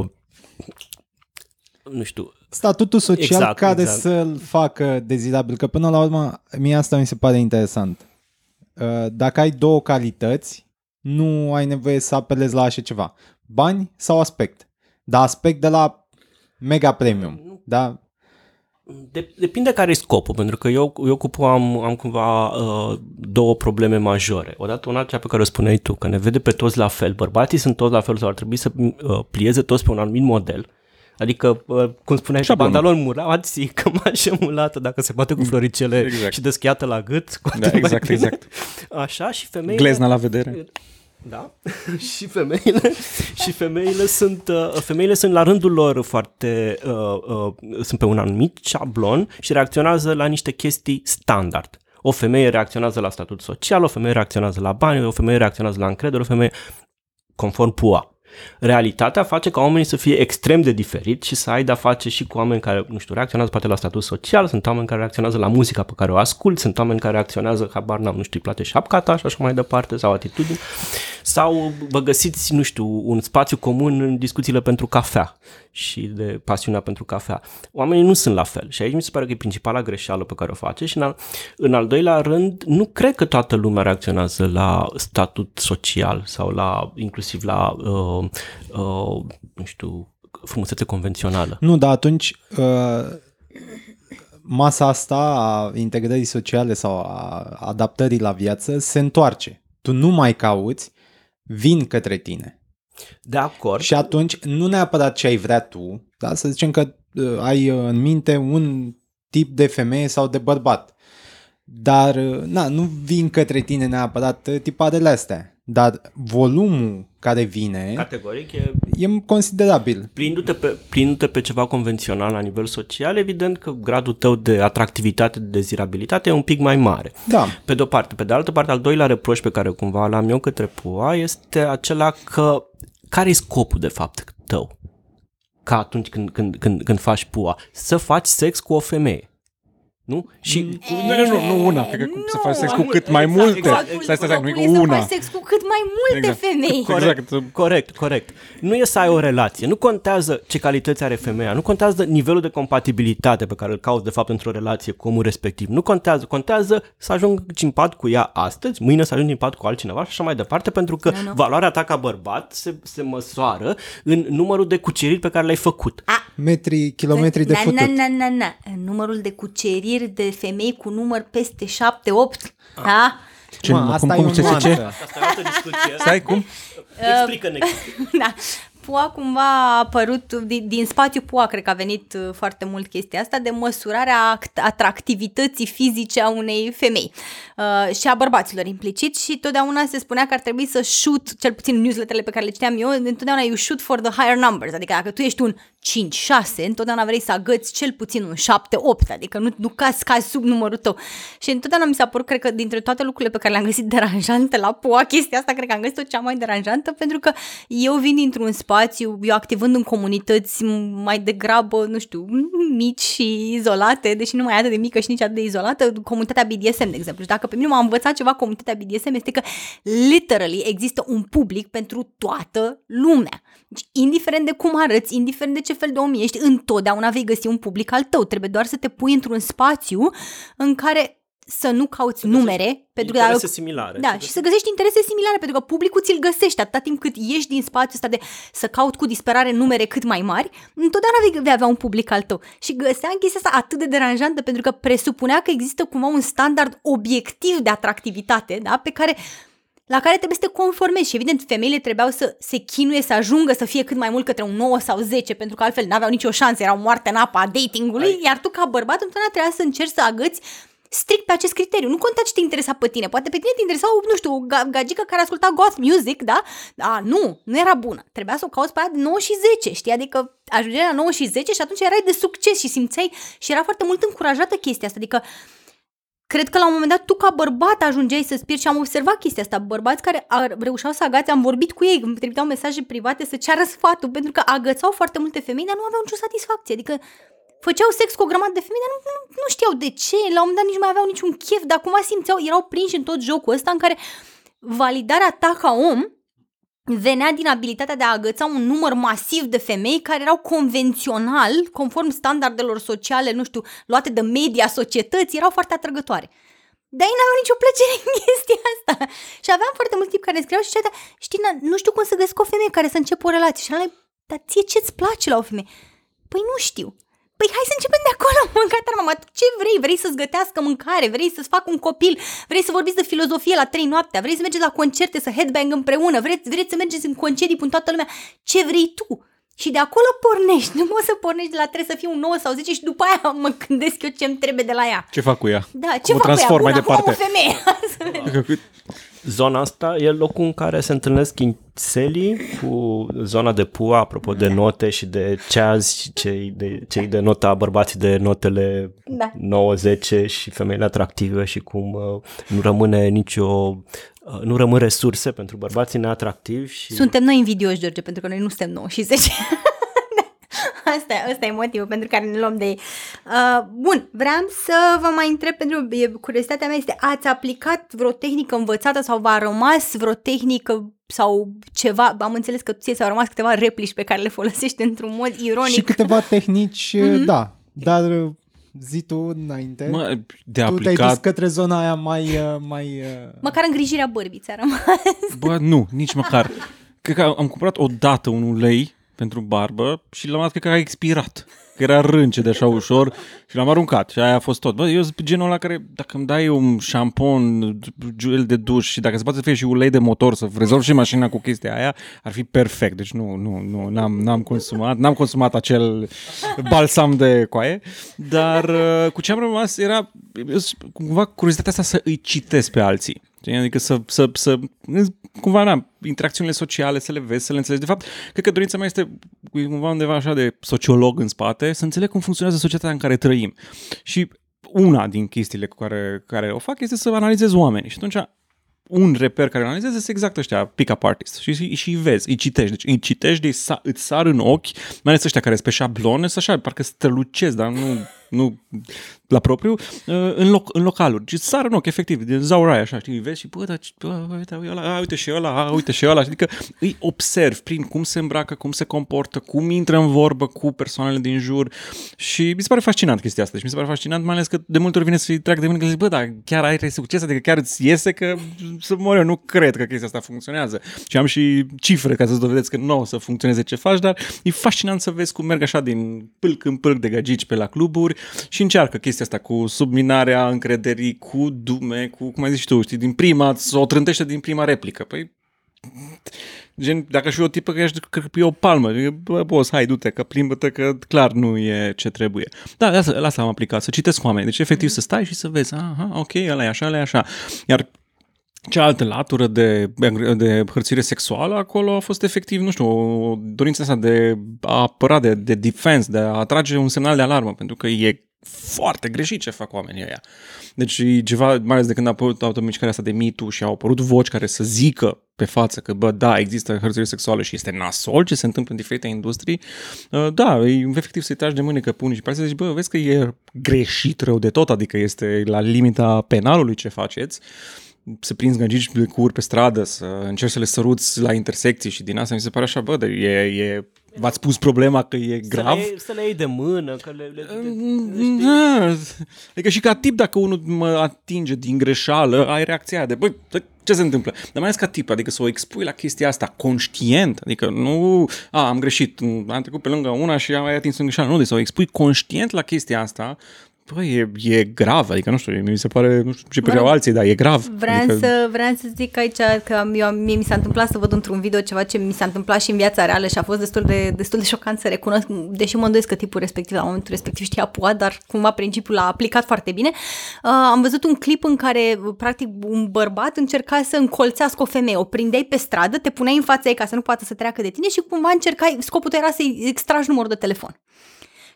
nu știu, Statutul social Exact, care exact. să-l facă dezirabil, că până la urmă, mie asta mi se pare interesant. Uh, Dacă ai două calități, nu ai nevoie să apelezi la așa ceva. Bani sau aspect. Dar aspect de la mega premium. Da? De, depinde care e scopul, pentru că eu, eu cu Pua am, am cumva uh, două probleme majore. Odată una cea pe care o spuneai tu, că ne vede pe toți la fel. Bărbații sunt toți la fel sau ar trebui să uh, plieze toți pe un anumit model. Adică, uh, cum spuneai, tu, Șablonul. pantaloni murați, cămașă mulată, dacă se poate cu floricele Exact. și deschiată la gât. cu Da, atât mai exact, bine. exact. Așa, și femeile... Glezna la vedere. Da. și femeile și femeile sunt uh, femeile sunt la rândul lor foarte uh, uh, sunt pe un anumit șablon și reacționează la niște chestii standard. O femeie reacționează la statut social, o femeie reacționează la bani, o femeie reacționează la încredere, o femeie conform PUA. Realitatea face ca oamenii să fie extrem de diferiți și să ai de-a face și cu oameni care, nu știu, reacționează poate la statut social, sunt oameni care reacționează la muzica pe care o ascult, sunt oameni care reacționează, habar n-am, nu știu, îi place șapca ta și așa mai departe, sau atitudini, sau vă găsiți, nu știu, un spațiu comun în discuțiile pentru cafea și de pasiunea pentru cafea. Oamenii nu sunt la fel și aici mi se pare că e principala greșeală pe care o face și în al, în al doilea rând, nu cred că toată lumea reacționează la statut social sau la, inclusiv la, uh, uh, nu știu, frumusețe convențională. Nu, dar atunci uh, masa asta a integrării sociale sau a adaptării la viață se întoarce. Tu nu mai cauți, vin către tine. De acord. Și atunci, nu neapărat ce ai vrea tu, da? să zicem că uh, ai uh, în minte un tip de femeie sau de bărbat. Dar, uh, na, nu vin către tine neapărat uh, tiparele astea. Dar volumul care vine Categoric e e considerabil. plindu-te pe, plindu-te pe ceva convențional la nivel social, evident că gradul tău de atractivitate, de dezirabilitate e un pic mai mare. Da. Pe de-o parte. Pe de altă parte, al doilea reproș pe care cumva l-am eu către PUA este acela că care e scopul de fapt tău? Ca atunci când, când, când, când faci PUA? Să faci sex cu o femeie. Nu? Și Nu, nu, nu, nu una, cred că nu. să faci sex cu cât mai Exact, multe. exact. Stai, stai, stai, nu e Scopul cu să una. faci sex cu cât mai multe Exact. femei. Corect, Exact. corect, corect. Nu e să ai o relație. Nu contează ce calități are femeia. Nu contează nivelul de compatibilitate pe care îl cauți de fapt într-o relație cu omul respectiv. Nu contează. Contează să ajungi în pat cu ea astăzi, mâine să ajungi în pat cu altcineva și așa mai departe, pentru că Nu, nu. valoarea ta ca bărbat se, se măsoară în numărul de cuceriri pe care le-ai făcut. Metri, kilometri de na, futut. na, na, na, na. Numărul de cuceriri de femei cu număr peste 7-8, da? Ce, Mă, cum, asta cum e o se zice? nuanță. Asta e o altă discuție. Stai, cum? Explică-ne. da. Pua cumva a apărut, din, din spațiu Pua cred că a venit uh, foarte mult chestia asta, de măsurarea act- atractivității fizice a unei femei uh, și a bărbaților implicit și totdeauna se spunea că ar trebui să shoot, cel puțin în newsletterele pe care le citeam eu, întotdeauna you shoot for the higher numbers, adică dacă tu ești un 5-6, întotdeauna vrei să agăți cel puțin un 7-8, adică nu, nu cazi, cazi sub numărul tău. Și întotdeauna mi s-a părut, cred că dintre toate lucrurile pe care le-am găsit deranjante la PUA, chestia asta cred că am găsit-o cea mai deranjantă, pentru că eu vin dintr-un spațiu, eu activând în comunități mai degrabă, nu știu, mici și izolate, deși nu mai e atât de mică și nici atât de izolată, comunitatea BDSM, de exemplu. Și dacă pe mine m-a învățat ceva comunitatea BDSM, este că literally există un public pentru toată lumea. Deci, indiferent de cum arăți, indiferent de ce fel de om ești, întotdeauna vei găsi un public al tău. Trebuie doar să te pui într-un spațiu în care să nu cauți numere, pentru că Interese similare. da, și să găsești interese similare, pentru că publicul ți-l găsește atâta timp cât ieși din spațiul ăsta de să caut cu disperare numere cât mai mari, întotdeauna vei, vei avea un public al tău. Și găseam chestia asta atât de deranjantă, pentru că presupunea că există cumva un standard obiectiv de atractivitate, da, pe care la care trebuie să te conformezi și evident femeile trebuiau să se chinuie să ajungă să fie cât mai mult către un 9 sau 10 pentru că altfel n-aveau nicio șansă, erau moarte în apa datingului, Ai- iar tu ca bărbat întotdeauna trebuia să încerci să agăți strict pe acest criteriu. Nu conta ce te interesa pe tine. Poate pe tine te interesa, o, nu știu, o ga- gagică care asculta goth music, da? A, nu, nu era bună. Trebuia să o cauți pe aia de 9 și 10, știi? Adică ajungeai la 9 și 10 și atunci erai de succes și simțeai și era foarte mult încurajată chestia asta. Adică Cred că la un moment dat tu ca bărbat ajungeai să-ți pierzi și am observat chestia asta. Bărbați care ar, reușeau să agațe, am vorbit cu ei, îmi trimiteau mesaje private să ceară sfatul, pentru că agățau foarte multe femei, dar nu aveau nicio satisfacție. Adică făceau sex cu o grămadă de femei, dar nu, nu, nu știau de ce, la un moment dat nici nu mai aveau niciun chef, dar cumva simțeau, erau prinși în tot jocul ăsta în care validarea ta ca om venea din abilitatea de a agăța un număr masiv de femei care erau convențional, conform standardelor sociale, nu știu, luate de media societății, erau foarte atrăgătoare. Dar ei n-aveau nicio plăcere în chestia asta. Și aveam foarte mulți tipi care ne scriau și zicea, "Da, știi, na, nu știu cum să găsesc o femeie care să încep o relație. Și am dar ție ce-ți place la o femeie? Păi nu știu. Păi hai să începem de acolo, mâncare, mama, tu ce vrei? Vrei să-ți gătească mâncare? Vrei să-ți facă un copil? Vrei să vorbiți de filozofie la trei noaptea? Vrei să mergeți la concerte, să headbang împreună? Vreți, vreți să mergeți în concedii până toată lumea? Ce vrei tu? Și de acolo pornești, nu poți să pornești de la trebuie să fii un 9 sau 10 și după aia mă gândesc eu ce-mi trebuie de la ea. Ce fac cu ea? Da, ce o fac cu ea? transform Bun, mai acum am departe. o femeie. Zona asta e locul în care se întâlnesc ințelii cu zona de pua, apropo de note și de ceaz și cei de, cei de nota, bărbații de notele Da. 9-10 și femeile atractive și cum uh, nu rămâne nicio uh, nu rămân resurse pentru bărbații neatractivi și Suntem noi invidioși, George, pentru că noi nu suntem 9 și 10. Asta, asta e motivul pentru care ne luăm de ei. Uh, bun, vreau să vă mai întreb, pentru e, curiozitatea mea este, ați aplicat vreo tehnică învățată sau v-a rămas vreo tehnică sau ceva, am înțeles că ție s-au rămas câteva replici pe care le folosești într-un mod ironic. Și câteva tehnici, Mhm. da, dar zi tu înainte. Mă, de tu te-ai dus aplicat, către zona aia mai... uh, mai uh, Măcar îngrijirea bărbii ți-a rămas. bă, nu, nici măcar. Cred că am cumpărat odată un ulei pentru barbă și l-am dat, cred că a expirat. Că era rânce de așa ușor și l-am aruncat și aia a fost tot. Bă, eu sunt genul ăla care, dacă îmi dai un șampon, gel de duș și dacă se poate să fie și ulei de motor, să rezolv și mașina cu chestia aia, ar fi perfect. Deci nu, nu, nu, n-am, n-am consumat, n-am consumat acel balsam de coaie, dar uh, cu ce am rămas era eu, s- cumva curiozitatea asta să îi citesc pe alții. Știi? Adică să, să, să cumva, na, interacțiunile sociale, să le vezi, să le înțelegi. De fapt, cred că dorința mea este cumva undeva așa de sociolog în spate, să înțeleg cum funcționează societatea în care trăim. Și una din chestiile cu care, care o fac este să analizez oamenii. Și atunci un reper care analizează este exact ăștia, pick-up artist. Și, și, și îi vezi, îi citești. Deci îi citești, de sa, îți sar în ochi, mai ales ăștia care sunt pe șablone, să așa, parcă strălucesc, dar nu, nu la propriu, uh, în, loc, în localuri. Și sar în ochi, efectiv, din zaurai, așa, știi, îi vezi și, bă, dar, bă, uite, ăla, a, uite și ăla, a, uite și ăla. Adică îi observ prin cum se îmbracă, cum se comportă, cum intră în vorbă cu persoanele din jur și mi se pare fascinant chestia asta. Și mi se pare fascinant, mai ales că de multe ori vine să-i trag de mână că zic, bă, dar chiar ai succes, adică chiar îți iese că să mor eu, nu cred că chestia asta funcționează. Și am și cifre ca să-ți dovedeți că nu o să funcționeze ce faci, dar e fascinant să vezi cum merg așa din pâlc în pâlc de gagici pe la cluburi și încearcă chestia asta cu subminarea încrederii, cu dume, cu, cum ai zis tu, știi, din prima, o trântește din prima replică. Păi, gen, dacă și o tipă că ești cârpi o palmă, bă, boss, hai, du-te, că plimbă-te, că clar nu e ce trebuie. Da, la asta, la asta am aplicat, să citesc oameni. Deci, efectiv, să stai și să vezi, aha, ok, ăla e așa, ăla e așa. Iar cealaltă latură de, de hărțire sexuală acolo a fost efectiv, nu știu, o dorință asta de a apăra, de, de defense, de a atrage un semnal de alarmă, pentru că e foarte greșit ce fac oamenii ăia. Deci ceva, mai ales de când a apărut automișcarea asta de mitu și au apărut voci care să zică pe față că, bă, da, există hărțuire sexuală și este nasol ce se întâmplă în diferite industrii, uh, da, e efectiv să-i tragi de mânecă pe unii și pe să zici, bă, vezi că e greșit rău de tot, adică este la limita penalului ce faceți, să prinzi gângici de cur pe stradă, să încerci să le săruți la intersecții și din asta mi se pare așa, bă, dar e, e V-ați pus problema că e grav? Să le, să le iei de mână, că le... le, le da. Adică și ca tip, dacă unul mă atinge din greșeală, ai reacția aia de, băi, ce se întâmplă? Dar mai ales ca tip, adică să o expui la chestia asta conștient, adică nu, a, am greșit, am trecut pe lângă una și am mai atins în greșeală, nu, deci să o expui conștient la chestia asta, bă, e, e grav, adică nu știu, mi se pare, nu știu ce păreau alții, dar e grav. Vreau, adică... să, vreau să zic aici că eu, mie mi s-a întâmplat să văd într-un video ceva ce mi s-a întâmplat și în viața reală și a fost destul de, destul de șocant să recunosc, deși mă îndoiesc că tipul respectiv la momentul respectiv știa pua, dar cumva principiul a aplicat foarte bine. Uh, am văzut un clip în care practic un bărbat încerca să încolțească o femeie, o prindeai pe stradă, te puneai în fața ei ca să nu poată să treacă de tine și cumva încercai, scopul tău era să-i extragi numărul de telefon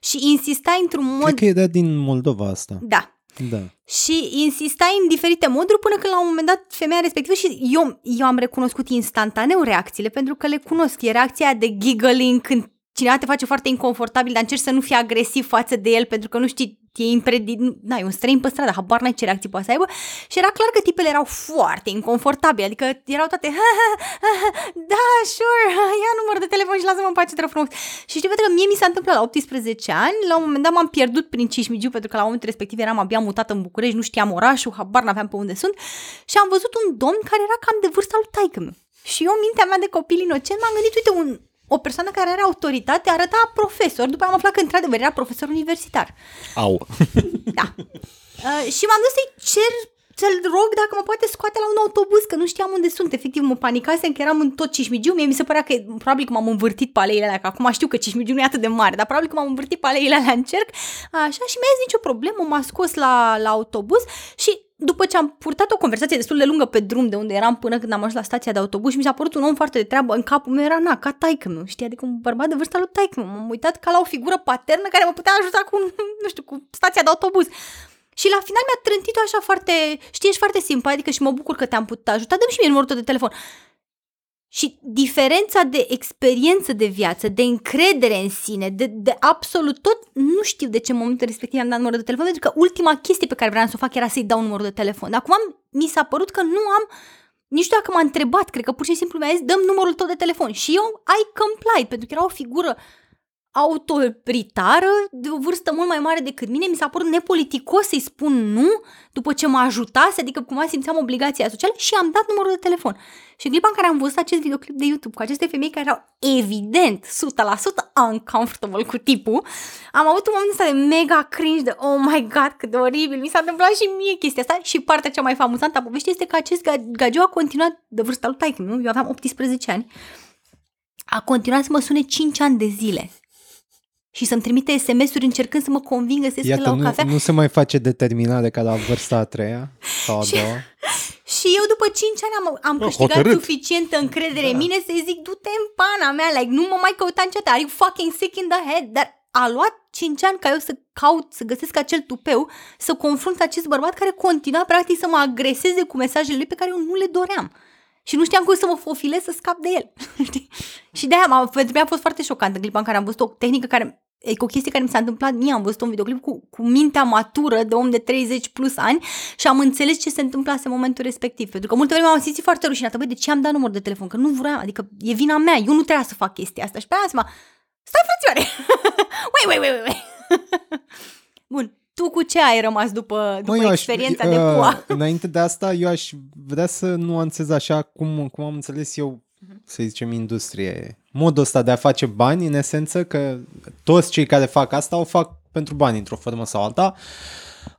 și insistai într-un mod... Cred că e dat din Moldova asta. Da. Da. Și insistai în diferite moduri până când la un moment dat femeia respectivă și eu, eu am recunoscut instantaneu reacțiile pentru că le cunosc. E reacția de giggling când cineva te face foarte inconfortabil, dar încerci să nu fii agresiv față de el pentru că nu știi e impredi... Da, e un străin pe stradă, habar n-ai ce reacții poate să aibă. Și era clar că tipele erau foarte inconfortabile, adică erau toate da, sure, ia număr de telefon și lasă-mă în pace, te frumos. Și știi, pentru că mie mi s-a întâmplat la 18 ani, la un moment dat m-am pierdut prin Cismigiu, pentru că la momentul respectiv eram abia mutat în București, nu știam orașul, habar n-aveam pe unde sunt. Și am văzut un domn care era cam de vârsta lui taică și eu, mintea mea de copil inocent, m-am gândit, uite, un, o persoană care are autoritate arăta profesor, după am aflat că într-adevăr era profesor universitar. Au. Da. Uh, și m-am dus să-i cer să-l rog dacă mă poate scoate la un autobuz, că nu știam unde sunt. Efectiv, mă panicasem că eram în tot Cismigiu. Mie mi se părea că probabil că m-am învârtit pe aleile alea, că acum știu că Cismigiu nu e atât de mare, dar probabil că m-am învârtit pe aleile alea în cerc. Așa, și mi-a zis nicio problemă, m-a scos la, la autobuz și după ce am purtat o conversație destul de lungă pe drum de unde eram până când am ajuns la stația de autobuz și mi s-a părut un om foarte de treabă în capul meu, era na, ca taică meu, știi, adică un bărbat de vârsta lui taică meu. M-am uitat ca la o figură paternă care mă putea ajuta cu, nu știu, cu stația de autobuz. Și la final mi-a trântit-o așa foarte, știi, ești foarte simpatică și mă bucur că te-am putut ajuta, dăm și mie numărul tău de telefon. Și diferența de experiență de viață, de încredere în sine, de, de absolut tot, nu știu de ce în momentul respectiv am dat numărul de telefon, pentru că ultima chestie pe care vreau să o fac era să-i dau numărul de telefon. Dar acum mi s-a părut că nu am, nici știu dacă m-a întrebat, cred că pur și simplu mi-a zis, dăm numărul tău de telefon. Și eu I complied, pentru că era o figură autoritară, de o vârstă mult mai mare decât mine, mi s-a părut nepoliticos să-i spun nu după ce mă ajutase, adică cumva simțeam obligația socială și am dat numărul de telefon. Și în clipa în care am văzut acest videoclip de YouTube cu aceste femei care erau evident 100% uncomfortable cu tipul, am avut un moment ăsta de mega cringe, de oh my god, cât de oribil, mi s-a întâmplat și mie chestia asta și partea cea mai famuzantă a poveștii este că acest gagiu a continuat de vârsta lui taică, nu? Eu aveam 18 ani a continuat să mă sune 5 ani de zile și să-mi trimite SMS-uri încercând să mă convingă să ies la o nu, cafea. nu se mai face determinare ca la vârsta a treia sau a și, doua. Și eu după 5 ani am, am Bă, câștigat hotărât. suficientă încredere în mine să-i zic, du-te în pana mea, like, nu mă mai căuta niciodată, are you fucking sick in the head? Dar a luat 5 ani ca eu să caut, să găsesc acel tupeu, să confrunt acest bărbat care continua practic să mă agreseze cu mesajele lui pe care eu nu le doream. Și nu știam cum să mă fofilez să scap de el. Știi? și de-aia m-a, pentru mine a fost foarte șocant în clipa în care am văzut o tehnică care e cu o chestie care mi s-a întâmplat mie, am văzut un videoclip cu, cu mintea matură de om de 30 plus ani și am înțeles ce se întâmplase în momentul respectiv. Pentru că multe vreme m-am simțit foarte rușinată. Băi, de ce am dat număr de telefon? Că nu vreau, adică e vina mea, eu nu trebuia să fac chestia asta. Și pe aia mă stai frățioare! wait, wait, wait, wait. Bun, tu cu ce ai rămas după, după Mă, eu aș- experiența uh, de pua? Înainte de asta, eu aș vrea să nuanțez așa cum, cum am înțeles eu, Mhm. să zicem, industrie. Modul ăsta de a face bani, în esență, că toți cei care fac asta o fac pentru bani, într-o formă sau alta.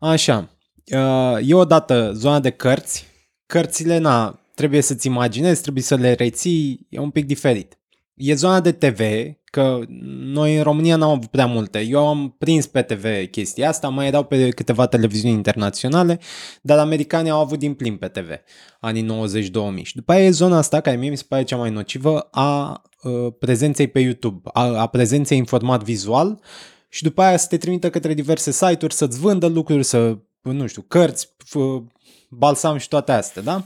Așa, uh, e odată zona de cărți. Cărțile, na, trebuie să-ți imaginezi, trebuie să le reții, e un pic diferit. E zona de TV, că noi în România n-am avut prea multe. Eu am prins pe TV chestia asta, mai erau pe câteva televiziuni internaționale, dar americanii au avut din plin pe TV, anii 90-2000. Și după aia e zona asta, care mie mi se pare cea mai nocivă, a uh, prezenței pe YouTube, a, a prezenței în format vizual și după aia să te trimită către diverse site-uri să-ți vândă lucruri, să, nu știu, cărți, f- balsam și toate astea, da?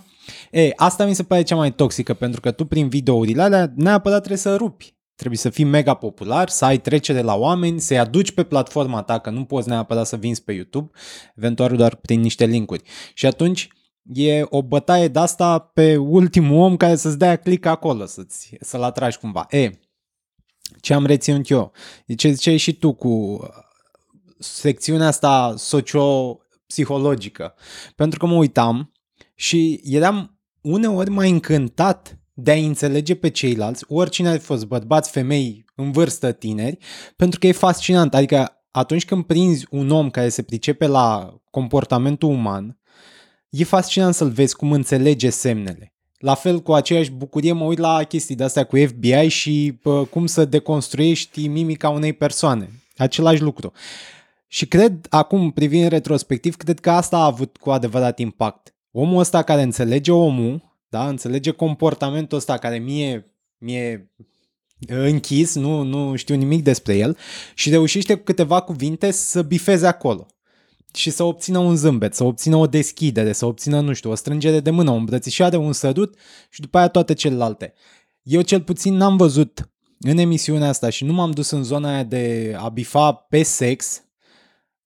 E, asta mi se pare cea mai toxică, pentru că tu prin videourile alea neapărat trebuie să rupi. Trebuie să fii mega popular, să ai trecere la oameni, să-i aduci pe platforma ta, că nu poți neapărat să vinzi pe YouTube, eventual doar prin niște linkuri. Și atunci e o bătaie de asta pe ultimul om care să-ți dea click acolo, să-ți, să-l atragi cumva. E, ce am reținut eu? E ce ziceai și tu cu secțiunea asta socio-psihologică. Pentru că mă uitam și eram uneori mai încântat de a înțelege pe ceilalți, oricine ar fi fost bărbați, femei, în vârstă, tineri, pentru că e fascinant. Adică atunci când prinzi un om care se pricepe la comportamentul uman, e fascinant să-l vezi cum înțelege semnele. La fel, cu aceeași bucurie mă uit la chestii de astea cu FBI și pă, cum să deconstruiești mimica unei persoane. Același lucru. Și cred, acum privind retrospectiv, cred că asta a avut cu adevărat impact. Omul ăsta care înțelege omul, da, înțelege comportamentul ăsta care mie, mie închis, nu, nu știu nimic despre el și reușește cu câteva cuvinte să bifeze acolo și să obțină un zâmbet, să obțină o deschidere, să obțină, nu știu, o strângere de mână, o îmbrățișare, un sărut și după aia toate celelalte. Eu cel puțin n-am văzut în emisiunea asta și nu m-am dus în zona aia de a bifa pe sex.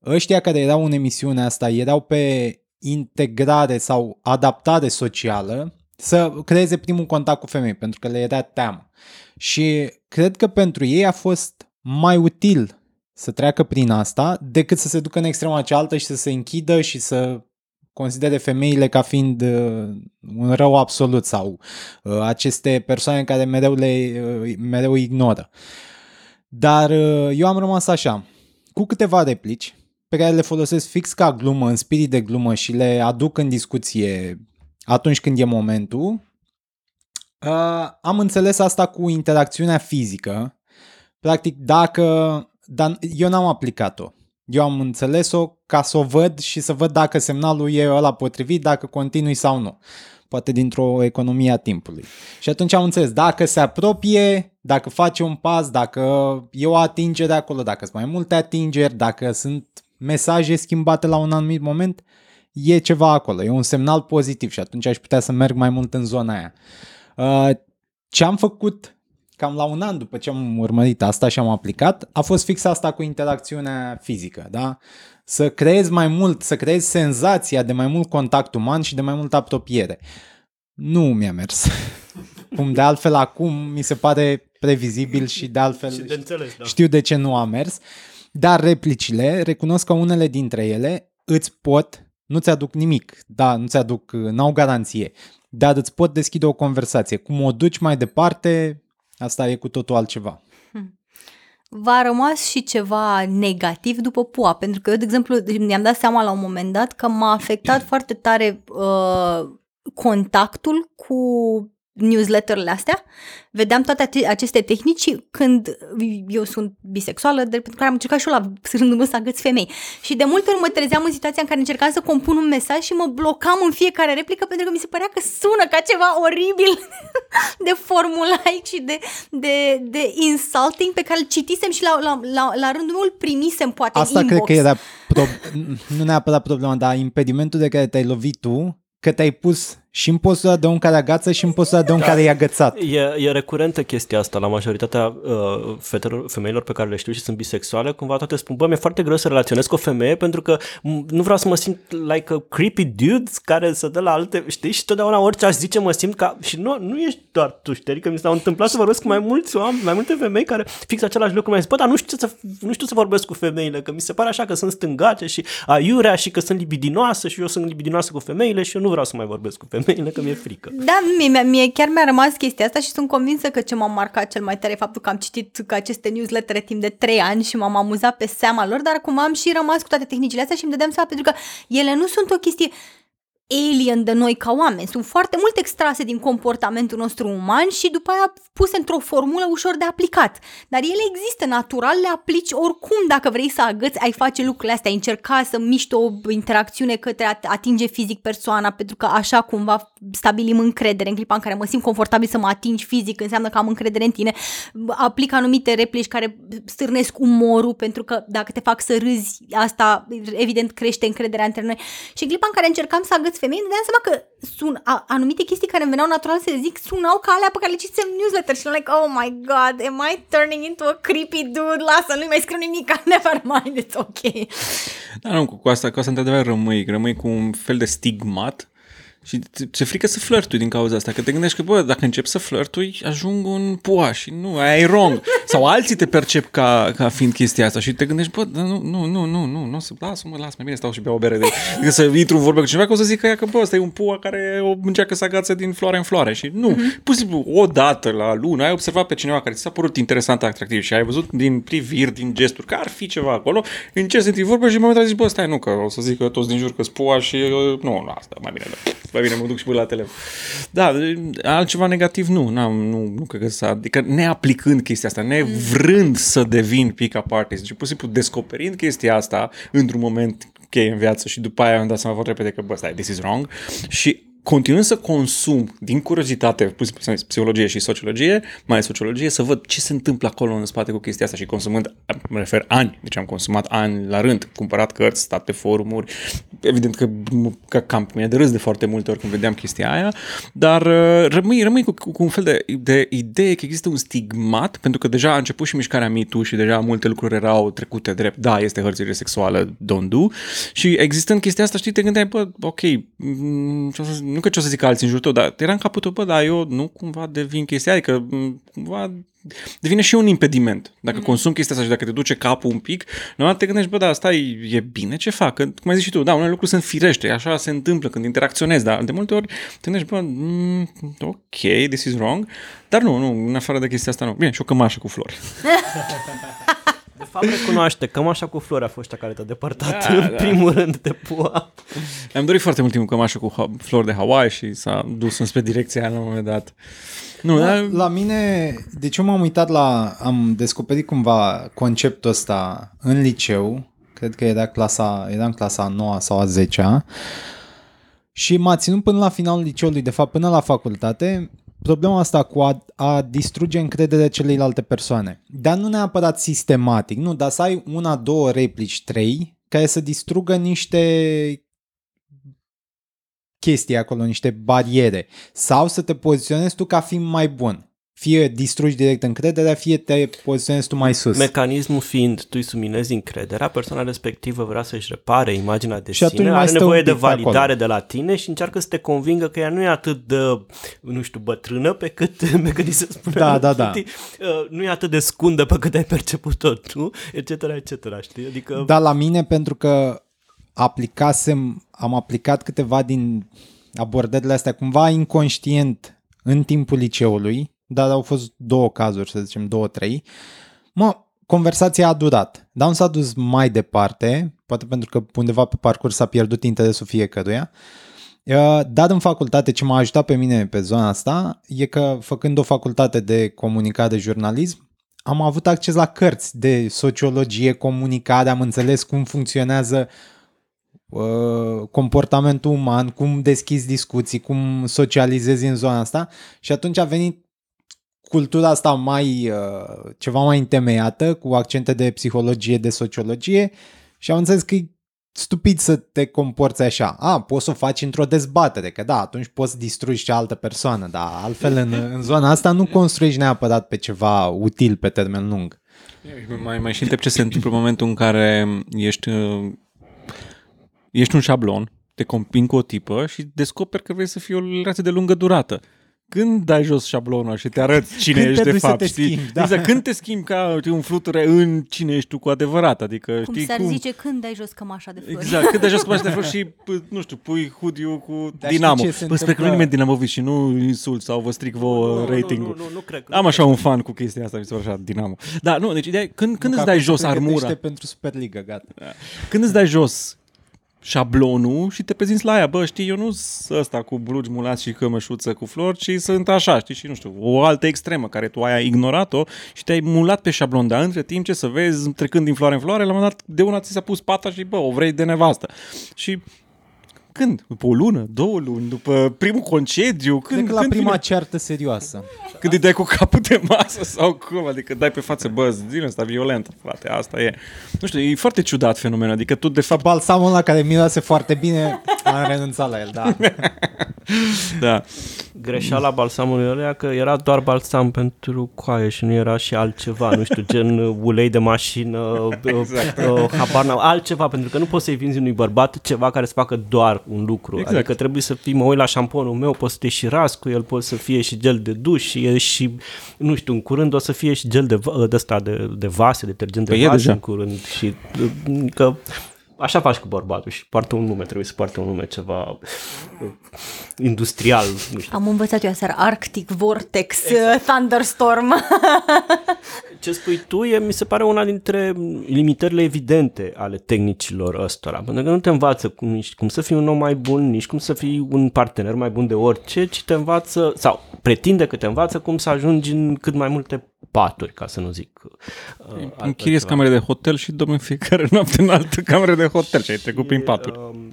Ăștia care erau în emisiunea asta erau pe integrare sau adaptare socială să creeze primul contact cu femei, pentru că le era teamă. Și cred că pentru ei a fost mai util să treacă prin asta decât să se ducă în extrema cealaltă și să se închidă și să considere femeile ca fiind uh, un rău absolut sau uh, aceste persoane care mereu le uh, mereu ignoră. Dar uh, eu am rămas așa, cu câteva replici pe care le folosesc fix ca glumă, în spirit de glumă și le aduc în discuție atunci când e momentul. Uh, am înțeles asta cu interacțiunea fizică. Practic, dacă... Dar eu n-am aplicat-o. Eu am înțeles-o ca să o văd și să văd dacă semnalul e ăla potrivit, dacă continui sau nu. Poate dintr-o economie a timpului. Și atunci am înțeles, dacă se apropie, dacă face un pas, dacă e o atingere acolo, dacă sunt mai multe atingeri, dacă sunt mesaje schimbate la un anumit moment, e ceva acolo, e un semnal pozitiv și atunci aș putea să merg mai mult în zona aia. Uh, ce am făcut cam la un an după ce am urmărit asta și am aplicat, a fost fix asta cu interacțiunea fizică, da? Să creezi mai mult, să creezi senzația de mai mult contact uman și de mai multă apropiere. Nu mi-a mers. Cum de altfel acum mi se pare previzibil și de altfel Și de înțeles, da. știu de ce nu am mers, dar replicile, recunosc că unele dintre ele îți pot, nu-ți aduc nimic, da, nu-ți aduc, n-au garanție, dar îți pot deschide o conversație. Cum o duci mai departe, asta e cu totul altceva. V-a rămas și ceva negativ după pua, pentru că eu, de exemplu, mi-am dat seama la un moment dat că m-a afectat foarte tare uh, contactul cu newsletterele astea, vedeam toate ace- aceste tehnici și când eu sunt bisexuală, de, pentru care am încercat și eu la rândul meu să agăț femei. Și de multe ori mă trezeam în situația în care încercam să compun un mesaj și mă blocam în fiecare replică pentru că mi se părea că sună ca ceva oribil de formulaic și de, de, de insulting pe care îl citisem și la, la, la, la rândul meu îl primisem poate Asta în cred inbox. că era, pro- nu neapărat problema, dar impedimentul de care te-ai lovit tu, că te-ai pus și în postura de un care agață și în postura de un care e agățat. E, e recurentă chestia asta. La majoritatea uh, fetelor, femeilor pe care le știu și sunt bisexuale, cumva toate spun, bă, mi-e foarte greu să relaționez cu o femeie pentru că m- nu vreau să mă simt like a creepy dude care să dă la alte, știi, și totdeauna orice aș zice mă simt ca, și nu, nu ești doar tu, știi, adică mi s-a întâmplat să vorbesc cu mai mulți oameni, mai multe femei care fix același lucru mi-au zis, bă, dar nu știu, ce să, nu știu să vorbesc cu femeile, că mi se pare așa că sunt stângace și aiurea și că sunt libidinoasă și eu sunt libidinoasă cu femeile și eu nu vreau să mai vorbesc cu femeile, că mi-e frică. Da, mie, mie chiar mi-a rămas chestia asta și sunt convinsă că ce m-a marcat cel mai tare e faptul că am citit că aceste newslettere timp de 3 ani și m-am amuzat pe seama lor, dar acum am și rămas cu toate tehnicile astea și îmi dădeam seama pentru că ele nu sunt o chestie alien de noi ca oameni. Sunt foarte multe extrase din comportamentul nostru uman și după aia puse într-o formulă ușor de aplicat. Dar ele există natural, le aplici oricum dacă vrei să agăți, ai face lucrurile astea, ai încerca să miști o interacțiune către a atinge fizic persoana, pentru că așa cumva stabilim încredere în clipa în care mă simt confortabil să mă atingi fizic, înseamnă că am încredere în tine. Aplic anumite replici care stârnesc umorul, pentru că dacă te fac să râzi, asta evident crește încrederea între noi. Și în clipa în care încercam să agăț femei, îmi dădeam seama că sun, a, anumite chestii care îmi veneau natural să zic sunau ca alea pe care le citisem în newsletter și I'm like, oh my god, am I turning into a creepy dude? Lasă, nu-i mai scriu nimic, never mind, it's ok. Da, nu, cu asta, cu asta într-adevăr rămâi, rămâi cu un fel de stigmat și ți-e frică să flirtui din cauza asta, că te gândești că, bă, dacă încep să flirtui, ajung un pua și nu, aia e wrong. Sau alții te percep ca, ca fiind chestia asta și te gândești, bă, dar nu, nu, nu, nu, nu, nu, să, lasă-mă, las mai bine stau și beau o bere de, de să intru în vorbe cu cineva, că o să zic că, ea, că bă, ăsta e un pua care o încearcă să agață din floare în floare și nu, mm-hmm. pur și simplu, o dată la lună ai observat pe cineva care ți s-a părut interesant, atractiv și ai văzut din priviri, din gesturi, că ar fi ceva acolo, încerci să intri în vorbă și în momentul ăla zici, bă, stai, nu, că o să zic că toți din jur că spua și eu, nu, asta, mai bine, da mai bine mă duc și pui la telefon. Da, altceva negativ nu, n-am, nu, nu cred că s-a, adică neaplicând chestia asta, nevrând să devin pick-up artist, deci pur și simplu descoperind chestia asta într-un moment cheie în viață și după aia am dat seama foarte repede că, bă, stai, this is wrong și continuând să consum din curiozitate psihologie și sociologie, mai sociologie, să văd ce se întâmplă acolo în spate cu chestia asta. Și consumând, mă refer ani, deci am consumat ani la rând, cumpărat cărți, stat pe forumuri, evident că, că cam mi de râs de foarte multe ori când vedeam chestia aia, dar uh, rămâi, rămâi cu, cu un fel de, de idee că există un stigmat, pentru că deja a început și mișcarea MeToo și deja multe lucruri erau trecute drept, da, este hărțire sexuală, don't do, și existând chestia asta, știi, te gândeai, bă, ok, nu că ce o să zic alții în jurul tău, dar era în capul tău, bă, dar eu nu cumva devin chestia, adică cumva devine și un impediment. Dacă mm. consum chestia asta și dacă te duce capul un pic, nu te gândești, bă, da, asta e, e bine ce fac. Că, cum ai zis și tu, da, unele lucruri sunt firește, așa se întâmplă când interacționezi, dar de multe ori te gândești, bă, mm, ok, this is wrong, dar nu, nu, în afară de chestia asta, nu. Bine, și o cămașă cu flori. De fapt, recunoaște, cămașa cu flori a fost cea care te-a depărtat da, în da. primul rând de pua. Am dorit foarte mult timp cămașă cu flori de Hawaii și s-a dus înspre direcția aia la un moment dat. Nu, da, dar... La mine, deci eu m-am uitat la, am descoperit cumva conceptul ăsta în liceu, cred că era clasa, era în clasa a 9 sau a 10 și m-a ținut până la finalul liceului, de fapt până la facultate, problema asta cu a, a distruge încrederea celelalte persoane. Dar nu neapărat sistematic, nu, dar să ai una, două replici, trei, care să distrugă niște chestii acolo, niște bariere. Sau să te poziționezi tu ca fiind mai bun. Fie distrugi direct încrederea, fie te poziționezi tu mai sus. Mecanismul fiind, tu îi suminezi încrederea, persoana respectivă vrea să-și repare imaginea de și sine, are nevoie de validare acolo. de la tine și încearcă să te convingă că ea nu e atât de, nu știu, bătrână pe cât, pe cât se spune. Da, da, da. Nu e atât de scundă pe cât ai perceput-o tu, etc., etc., știi? Adică... Da, la mine pentru că aplicasem, am aplicat câteva din abordările astea cumva inconștient în timpul liceului, dar au fost două cazuri, să zicem, două, trei. Mă, conversația a durat, dar nu s-a dus mai departe, poate pentru că undeva pe parcurs s-a pierdut interesul fiecăruia, Uh, Dar în facultate ce m-a ajutat pe mine pe zona asta e că făcând o facultate de comunicare, jurnalism, am avut acces la cărți de sociologie, comunicare, am înțeles cum funcționează uh, comportamentul uman, cum deschizi discuții, cum socializezi în zona asta și atunci a venit cultura asta mai uh, ceva mai întemeiată, cu accente de psihologie, de sociologie și am înțeles că e stupid să te comporți așa. A, poți să o faci într-o dezbatere, că da, atunci poți distrugi și altă persoană, dar altfel în, în zona asta nu construiești neapărat pe ceva util pe termen lung. Mai, mai și întreb ce se întâmplă în momentul în care ești, uh, ești un șablon, te combini cu o tipă și descoperi că vrei să fie o relație de lungă durată. Când dai jos șablonul și te arăți cine Când te ești de duci să fapt, te știi? schimbi, da. Exact, când te schimbi ca știi, un fluture în cine ești tu cu adevărat, adică Cum știi s-ar cum... zice când dai jos cămașa de flori. Exact, când dai jos cu de flori și, p- nu știu, pui hoodie cu Dar știi Dinamo. ce se Bă, sper că nu întâmplă? nimeni dinamovist și nu insult sau vă stric vouă ratingul. Nu, nu, nu cred. Am așa un fan cu chestia asta, mi se pare așa, Dinamo. Da, nu, deci ideea e, când, când Nu, îți că dai acum jos se pregătește armura, pentru Superliga, gata. când îți dai jos șablonul și te prezinți la ea, bă, știi, eu nu sunt ăsta cu blugi mulați și cămășuță cu flori, ci sunt așa, știi, și nu știu, o altă extremă care tu ai ignorat-o și te-ai mulat pe șablon, dar între timp ce să vezi, trecând din floare în floare, la un moment dat de una ți s-a pus pata și, bă, o vrei de nevastă. Și când? După o lună? Două luni? După primul concediu? Când, Cred că la când prima vine? ceartă serioasă. Când îi dai cu capul de masă sau cum? Adică dai pe față, bă, zilul ăsta violentă, frate, asta e. Nu știu, e foarte ciudat fenomenul, adică tu de fapt, Balsamul ăla care miroase foarte bine, am renunțat la el, da. da, Greșeala balsamului ăla că era doar balsam pentru coaie și nu era și altceva, nu știu, gen uh, ulei de mașină, exact. uh, habar n-am, altceva, pentru că nu poți să-i vinzi unui bărbat ceva care să facă doar un lucru. Exact. Adică trebuie să fii, mă uit la șamponul meu, poți să te și ras cu el, poți să fie și gel de duș și e și, nu știu, în curând o să fie și gel de, va- de, ăsta, de, de vase, detergent de Păi e vase deja. în curând și uh, că Așa faci cu bărbatul și poartă un nume, trebuie să poarte un nume ceva uh, industrial, nu știu. Am învățat eu aseară Arctic Vortex, exact. Thunderstorm. Ce spui tu e, mi se pare, una dintre limitările evidente ale tehnicilor ăstora, pentru că nu te învață cum, nici cum să fii un om mai bun, nici cum să fii un partener mai bun de orice, ci te învață, sau pretinde că te învață cum să ajungi în cât mai multe paturi, ca să nu zic uh, altceva. închiriezi camere de hotel și dormi în fiecare noapte în altă cameră de hotel și ai trecut prin paturi. Um,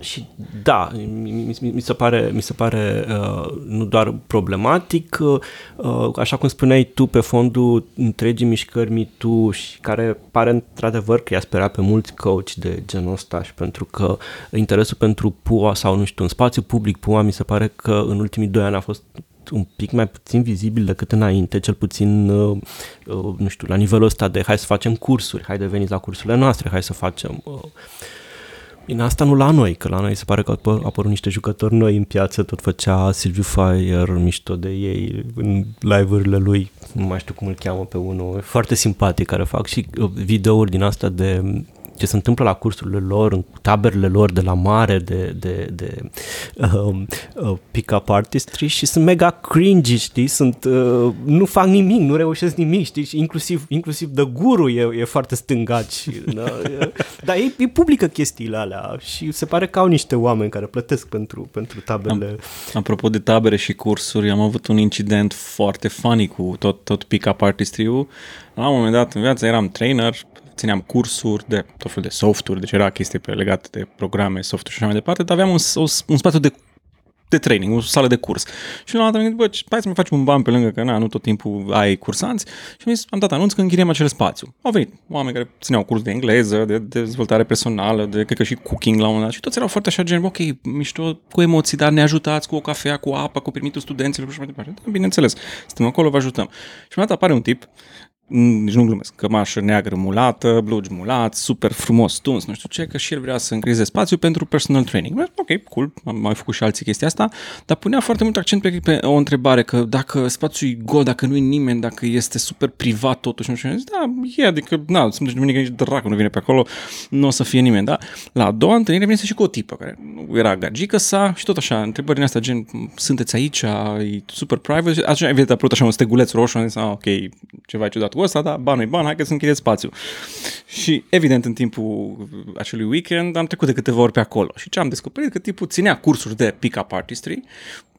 și da, mi, mi, mi- mi se pare, mi se pare uh, nu doar problematic, uh, uh, așa cum spuneai tu, pe fondul întregii mișcări MeToo și care pare într-adevăr că i-a sperat pe mulți coach de genul ăsta și pentru că interesul pentru PUA sau nu știu, în spațiu public PUA mi se pare că în ultimii doi ani a fost un pic mai puțin vizibil decât înainte, cel puțin, uh, uh, nu știu, la nivelul ăsta de hai să facem cursuri, hai de veniți la cursurile noastre, hai să facem... Uh, Bine, asta nu la noi, că la noi se pare că au apărut niște jucători noi în piață, tot făcea Silviu Fire mișto de ei în live-urile lui, nu mai știu cum îl cheamă pe unul, e foarte simpatic, care fac și uh, videouri din asta de ce se întâmplă la cursurile lor, în taberele lor de la mare, de, de, de uh, uh, pick-up artistry și sunt mega cringy, știi, sunt, uh, nu fac nimic, nu reușesc nimic, știi, și inclusiv, inclusiv de guru e, e foarte stângat și, da, e, dar ei, ei publică chestiile alea și se pare că au niște oameni care plătesc pentru, pentru taberele. Apropo de tabere și cursuri, am avut un incident foarte funny cu tot, tot pick-up artistry-ul. La un moment dat în viață eram trainer, țineam cursuri de tot felul de softuri, deci era chestii pe legate de programe, softuri și așa mai departe, dar aveam un, o, un spațiu de de training, o sală de curs. Și la un moment dat am gândit, bă, ce- hai să mai facem un ban pe lângă, că na, nu tot timpul ai cursanți. Și am zis, am dat anunț că închiriem acel spațiu. Au venit oameni care țineau curs de engleză, de, de dezvoltare personală, de, cred că și cooking la un moment dat. Și toți erau foarte așa, gen, ok, mișto, cu emoții, dar ne ajutați cu o cafea, cu apă, cu permitul studenților și așa mai departe. Da, bineînțeles, suntem acolo, vă ajutăm. Și la un moment dat apare un tip, Mm, nici nu glumesc, cămașă neagră mulată, blugi mulat, super frumos tuns, nu știu ce, că și el vrea să încrieze spațiu pentru personal training. Bă, Ok, cool, am mai făcut și alții chestia asta, dar punea foarte mult accent pe, pe o întrebare, că dacă spațiul e gol, dacă nu e nimeni, dacă este super privat totuși, nu știu, ce, da, e, adică, na, sunt duminică nici dracu nu vine pe acolo, nu o să fie nimeni, da? La a doua întâlnire vine și cu o tipă, care nu era gagică sa și tot așa, întrebările astea, gen, sunteți aici, e super private, și atunci evident a apărut așa un steguleț roșu, am zis, ah, ok, ceva ciudat sfatul ăsta, dar banul e ban, hai că să închideți spațiu. Și evident în timpul acelui weekend am trecut de câteva ori pe acolo și ce am descoperit că tipul ținea cursuri de pick-up artistry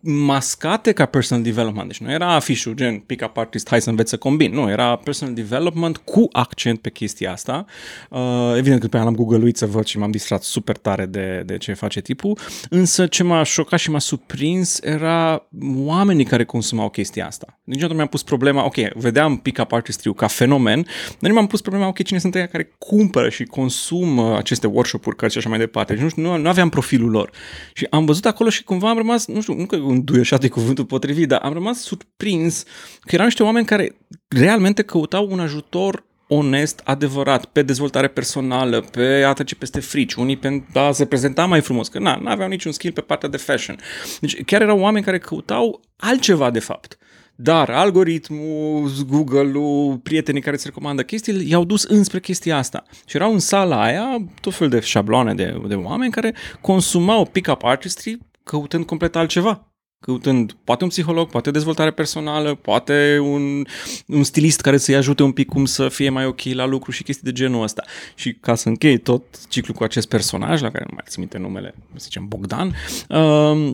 mascate ca personal development. Deci nu era afișul gen pick-up artist, hai să înveți să combin. Nu, era personal development cu accent pe chestia asta. Uh, evident că pe am google să văd și m-am distrat super tare de, de ce face tipul. Însă ce m-a șocat și m-a surprins era oamenii care consumau chestia asta. Niciodată mi-am pus problema, ok, vedeam pick-up artistry ca fenomen, dar nu mi-am pus problema, ok, cine sunt ei care cumpără și consumă aceste workshop-uri, cărți și așa mai departe. Deci nu, știu, nu, nu aveam profilul lor. Și am văzut acolo și cumva am rămas, nu știu, nu că înduioșat e cuvântul potrivit, dar am rămas surprins că erau niște oameni care realmente căutau un ajutor onest, adevărat, pe dezvoltare personală, pe a trece peste frici, unii pentru a se prezenta mai frumos, că nu aveau niciun skill pe partea de fashion. Deci chiar erau oameni care căutau altceva de fapt. Dar algoritmul, Google-ul, prietenii care îți recomandă chestii, i-au dus înspre chestia asta. Și erau în sala aia tot fel de șabloane de, de oameni care consumau pick-up artistry căutând complet altceva căutând poate un psiholog, poate dezvoltare personală, poate un, un stilist care să-i ajute un pic cum să fie mai ok la lucru și chestii de genul ăsta. Și ca să închei tot ciclul cu acest personaj, la care nu mai țin minte numele, să zicem Bogdan, uh,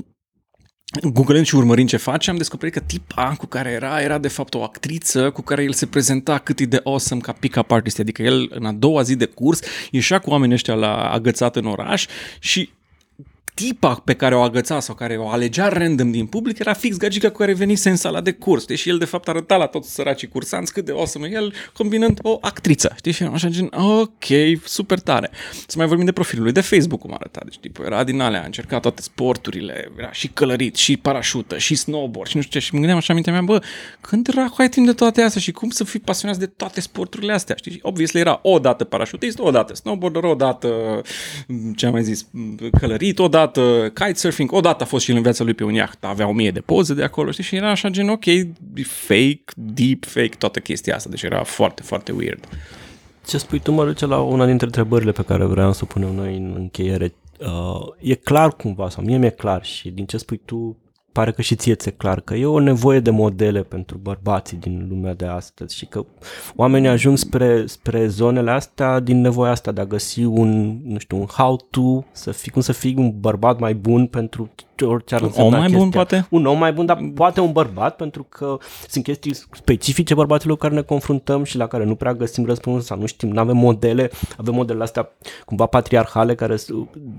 Googlând și urmărind ce face, am descoperit că tipa cu care era, era de fapt o actriță cu care el se prezenta cât e de awesome ca pick-up artist, adică el în a doua zi de curs ieșea cu oamenii ăștia la agățat în oraș și tipa pe care o agăța sau care o alegea random din public era fix gagica cu care venise în sala de curs. Deși el de fapt arăta la toți săracii cursanți cât de awesome el, combinând o actriță. Știi? Și așa gen, ok, super tare. Să mai vorbim de profilul lui de Facebook cum arăta. Deci tipul era din alea, a încercat toate sporturile, era și călărit, și parașută, și snowboard, și nu știu ce. Și mă gândeam așa mintea mea, bă, când dracu ai timp de toate astea și cum să fii pasionat de toate sporturile astea? Știi? Obviously era o dată parașutist, o dată snowboarder, o dată, ce am mai zis, călărit, o dată dată kitesurfing, odată a fost și el în viața lui pe un iaht, avea o mie de poze de acolo, știi, și era așa gen, ok, fake, deep fake, toată chestia asta, deci era foarte, foarte weird. Ce spui tu mă duce la una dintre întrebările pe care vreau să punem noi în încheiere. Uh, e clar cumva, sau mie mi-e clar și din ce spui tu, pare că și ție ți-e clar că e o nevoie de modele pentru bărbații din lumea de astăzi și că oamenii ajung spre, spre zonele astea din nevoia asta de a găsi un, nu știu, un how-to, să fii, cum să fii un bărbat mai bun pentru orice ar un om mai chestia. bun, poate? Un om mai bun, dar poate un bărbat, pentru că sunt chestii specifice bărbaților cu care ne confruntăm și la care nu prea găsim răspuns sau nu știm, nu avem modele, avem modele astea cumva patriarhale care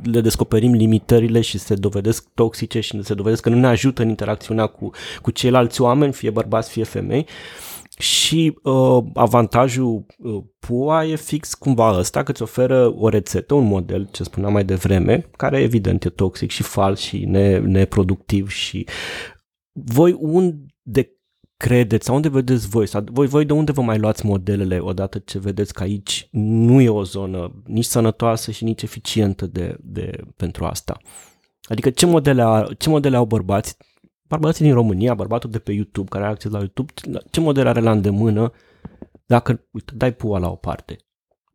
le descoperim limitările și se dovedesc toxice și se dovedesc că nu ne ajută în interacțiunea cu, cu ceilalți oameni, fie bărbați, fie femei. Și uh, avantajul uh, PUA e fix cumva ăsta, că îți oferă o rețetă, un model, ce spuneam mai devreme, care evident e toxic și fals și ne, neproductiv și voi unde credeți sau unde vedeți voi sau voi, voi de unde vă mai luați modelele odată ce vedeți că aici nu e o zonă nici sănătoasă și nici eficientă de, de, pentru asta? Adică ce modele, au, ce modele au bărbați bărbații din România, bărbatul de pe YouTube care are acces la YouTube, ce model are la îndemână dacă, uite, dai pua la o parte?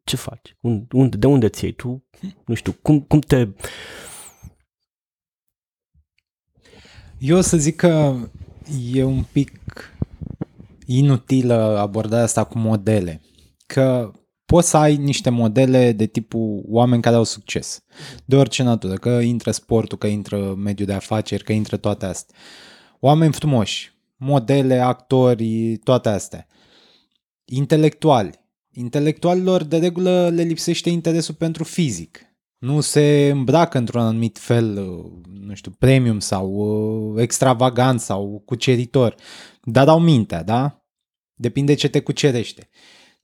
Ce faci? Unde, de unde ți iei? Tu, nu știu, cum, cum te... Eu o să zic că e un pic inutilă abordarea asta cu modele. Că poți să ai niște modele de tipul oameni care au succes, de orice natură, că intră sportul, că intră mediul de afaceri, că intră toate astea. Oameni frumoși, modele, actori, toate astea. Intelectuali. Intelectualilor de regulă le lipsește interesul pentru fizic. Nu se îmbracă într-un anumit fel, nu știu, premium sau uh, extravagant sau cuceritor, dar au mintea, da? Depinde ce te cucerește.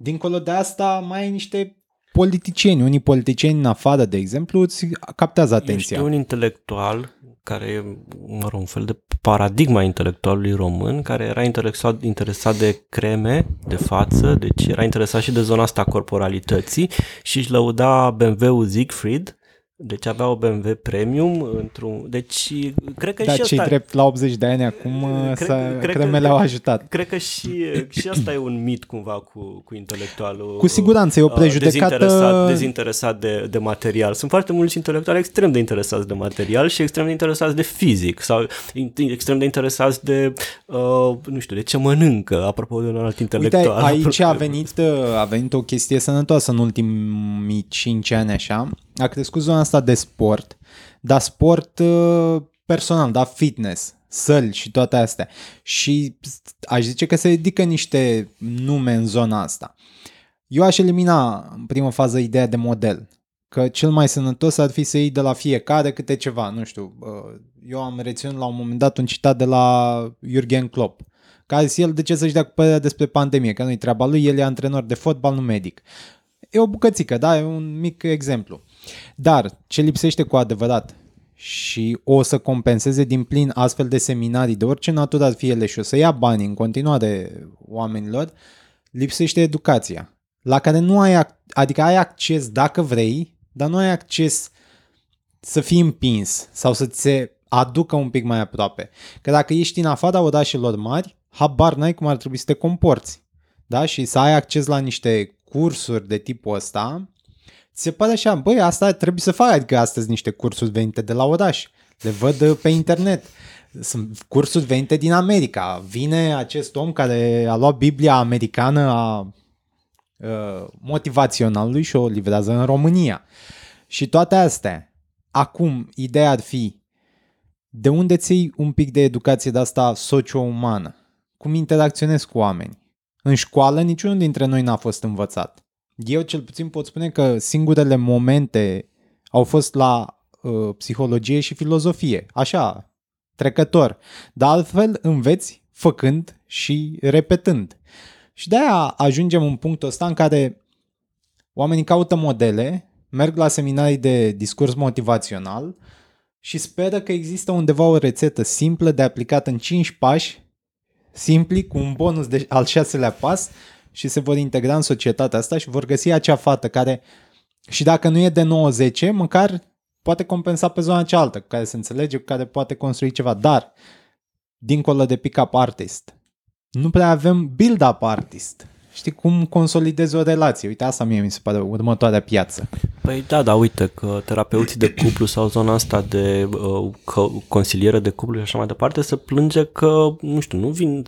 Dincolo de asta, mai ai niște politicieni. Unii politicieni în afară, de exemplu, îți captează atenția. Ești un intelectual care e, mă rog, un fel de paradigma intelectualului român, care era interesat, interesat de creme, de față, deci era interesat și de zona asta a corporalității și își lăuda BMW-ul Siegfried Deci avea o BMW Premium într-un... Deci cred că Dar și cei asta... drept la 80 de ani acum uh, Cred- să, cred că- cremele au ajutat. Cred că și, și asta e un mit cumva cu, cu intelectualul. Cu siguranță, e o uh, prejudecată- Dezinteresat, dezinteresat de, de material. Sunt foarte mulți intelectuali extrem de interesați de material și extrem de interesați de fizic sau in- extrem de interesați de, uh, nu știu, de ce mănâncă, apropo de un alt intelectual. Uite, aici a Apropo. venit, uh, a venit o chestie sănătoasă în ultimii 5 ani așa. A crescut zona asta de sport, dar sport uh, personal, da, fitness, săli și toate astea. Și aș zice că se ridică niște nume în zona asta. Eu aș elimina în primă fază ideea de model. Că cel mai sănătos ar fi să iei de la fiecare câte ceva, nu știu. uh, Eu am reținut la un moment dat un citat de la Jurgen Klopp care zis el de ce să-și dea cu părerea despre pandemie, că nu-i treaba lui, el e antrenor de fotbal, nu medic. E o bucățică, da, e un mic exemplu. Dar ce lipsește cu adevărat și o să compenseze din plin astfel de seminarii de orice natură ar fi ele și o să ia bani în continuare oamenilor, lipsește educația, la care nu ai, ac- adică ai acces dacă vrei, dar nu ai acces să fii împins sau să ți se aducă un pic mai aproape. Că dacă ești în afara orașelor mari, habar n-ai cum ar trebui să te comporți. Da? Și să ai acces la niște cursuri de tipul ăsta, ți se pare așa, băi, asta trebuie să fac, adică astăzi niște cursuri venite de la oraș. Le văd uh, pe internet. Sunt cursuri venite din America. Vine acest om care a luat Biblia americană a uh, motivaționalului și o livrează în România. Și toate astea. Acum, ideea ar fi de unde ți un pic de educație de asta socio-umană? Cum interacționezi cu oameni? În școală niciunul dintre noi n-a fost învățat. Eu cel puțin pot spune că singurele momente au fost la uh, psihologie și filozofie. Așa, trecător. Dar altfel înveți făcând și repetând. Și de-aia ajungem în punctul ăsta în care oamenii caută modele, merg la seminarii de discurs motivațional și speră că există undeva o rețetă simplă de aplicat în 5 pași, simpli, cu un bonus de al șaselea pas și se vor integra în societatea asta și vor găsi acea fată care, și dacă nu e de 9-10, măcar poate compensa pe zona cealaltă, cu care se înțelege, cu care poate construi ceva. Dar, dincolo de pick-up artist, nu prea avem build-up artist. Știi cum consolidezi o relație? Uite, asta mie mi se pare următoarea piață. Păi da, da, uite că terapeuții de cuplu sau zona asta de uh, că, consiliere de cuplu și așa mai departe se plânge că, nu știu, nu vin,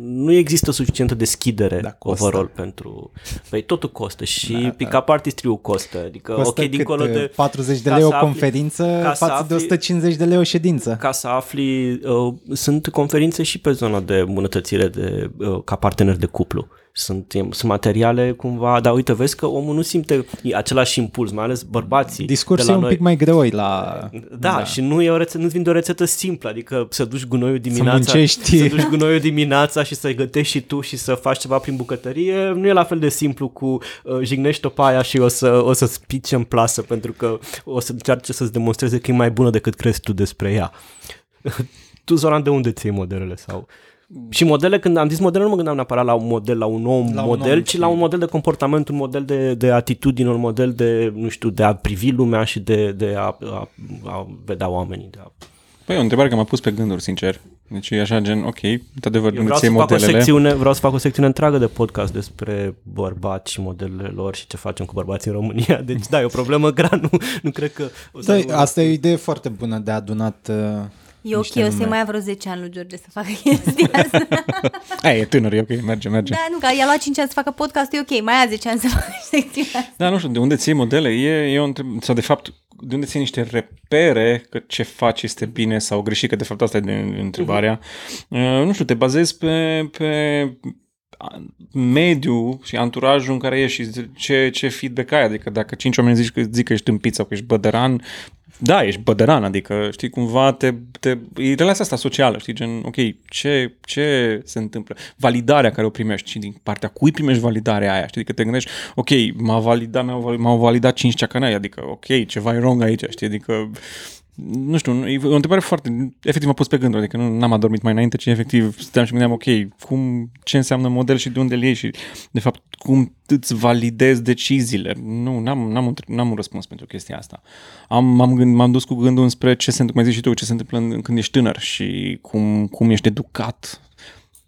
nu există suficientă deschidere Da, da, costă. overall pentru... Păi totul costă și Da, da, da. pick-up artistry costă, adică Costă ok, dincolo cât, de... 40 de ca lei să o afli- conferință ca să față de afli- 150 de lei o ședință. Ca să afli, uh, sunt conferințe și pe zona de îmbunătățire de, uh, ca partener de cuplu. Sunt, e- sunt materiale cumva, dar uite, vezi că omul nu simte același impuls, mai ales bărbații. Discursul de e la un noi. pic mai greoi la... Da, da, și nu e o rețetă, nu-ți vinde o rețetă simplă, adică să duci gunoiul dimineața, muncești. să duci gunoiul dimineața și să-i gătești și tu și să faci ceva prin bucătărie, nu e la fel de simplu cu uh, jignești-o pe aia și o să, o să spice în plasă pentru că o să încerce să-ți demonstreze că e mai bună decât crezi tu despre ea. tu, Zoran, de unde ți iei modelele? sau? Și modele, când am zis modele, nu mă gândeam neapărat la un model, la un om La un model, om, ci la un model de comportament, un model de, de atitudine, un model de, nu știu, de a privi lumea și de, de a, a, a vedea oamenii. De a... Păi e o întrebare care m-a pus pe gânduri, sincer. Deci e așa gen, ok, într-adevăr, Eu nu vreau ți să, fac o modelele. secțiune, vreau să fac o secțiune întreagă de podcast despre bărbați și modelele lor și ce facem cu bărbații în România. Deci da, e o problemă grea, nu, nu cred că... O să Da, asta e o idee foarte bună de adunat uh, E ok, niște o să-i nume. mai ia vreo 10 ani lui George să facă chestia asta. Ai, e tânăr, e ok, merge, merge. da, nu, că i-a luat 5 ani să facă podcast, e ok, mai ia 10 ani să facă secțiunea asta. Da, nu știu, de unde ții modele? E, e o întreb... Sau de fapt, de unde ții niște repere că ce faci este bine sau greșit, că de fapt asta e de întrebarea. Uh, nu știu, te bazezi pe, pe a- mediu și anturajul în care ești și ce, ce feedback ai. Adică dacă cinci oameni zic că, zic că ești tâmpit sau că ești bădăran, da, ești bădăran, adică știi cumva te, te, e relația asta socială, știi, gen, ok, ce, ce se întâmplă? Validarea care o primești și din partea cui primești validarea aia, știi, că te gândești, ok, m-a validat, m-au, vali- m-au validat cinci ceacanai, adică ok, ceva e wrong aici, știi, adică nu știu, e o întrebare foarte, efectiv m-a pus pe gânduri, adică nu am adormit mai înainte, ci efectiv stăteam și gândeam, ok, cum, ce înseamnă model și de unde îl iei și de fapt cum îți validezi deciziile. Nu, n-am, n-am, un, n-am un răspuns pentru chestia asta. Am, m-am, gând, m-am dus cu gândul înspre ce se întâmplă, mai zici și tu, ce se întâmplă în, când ești tânăr și cum, cum ești educat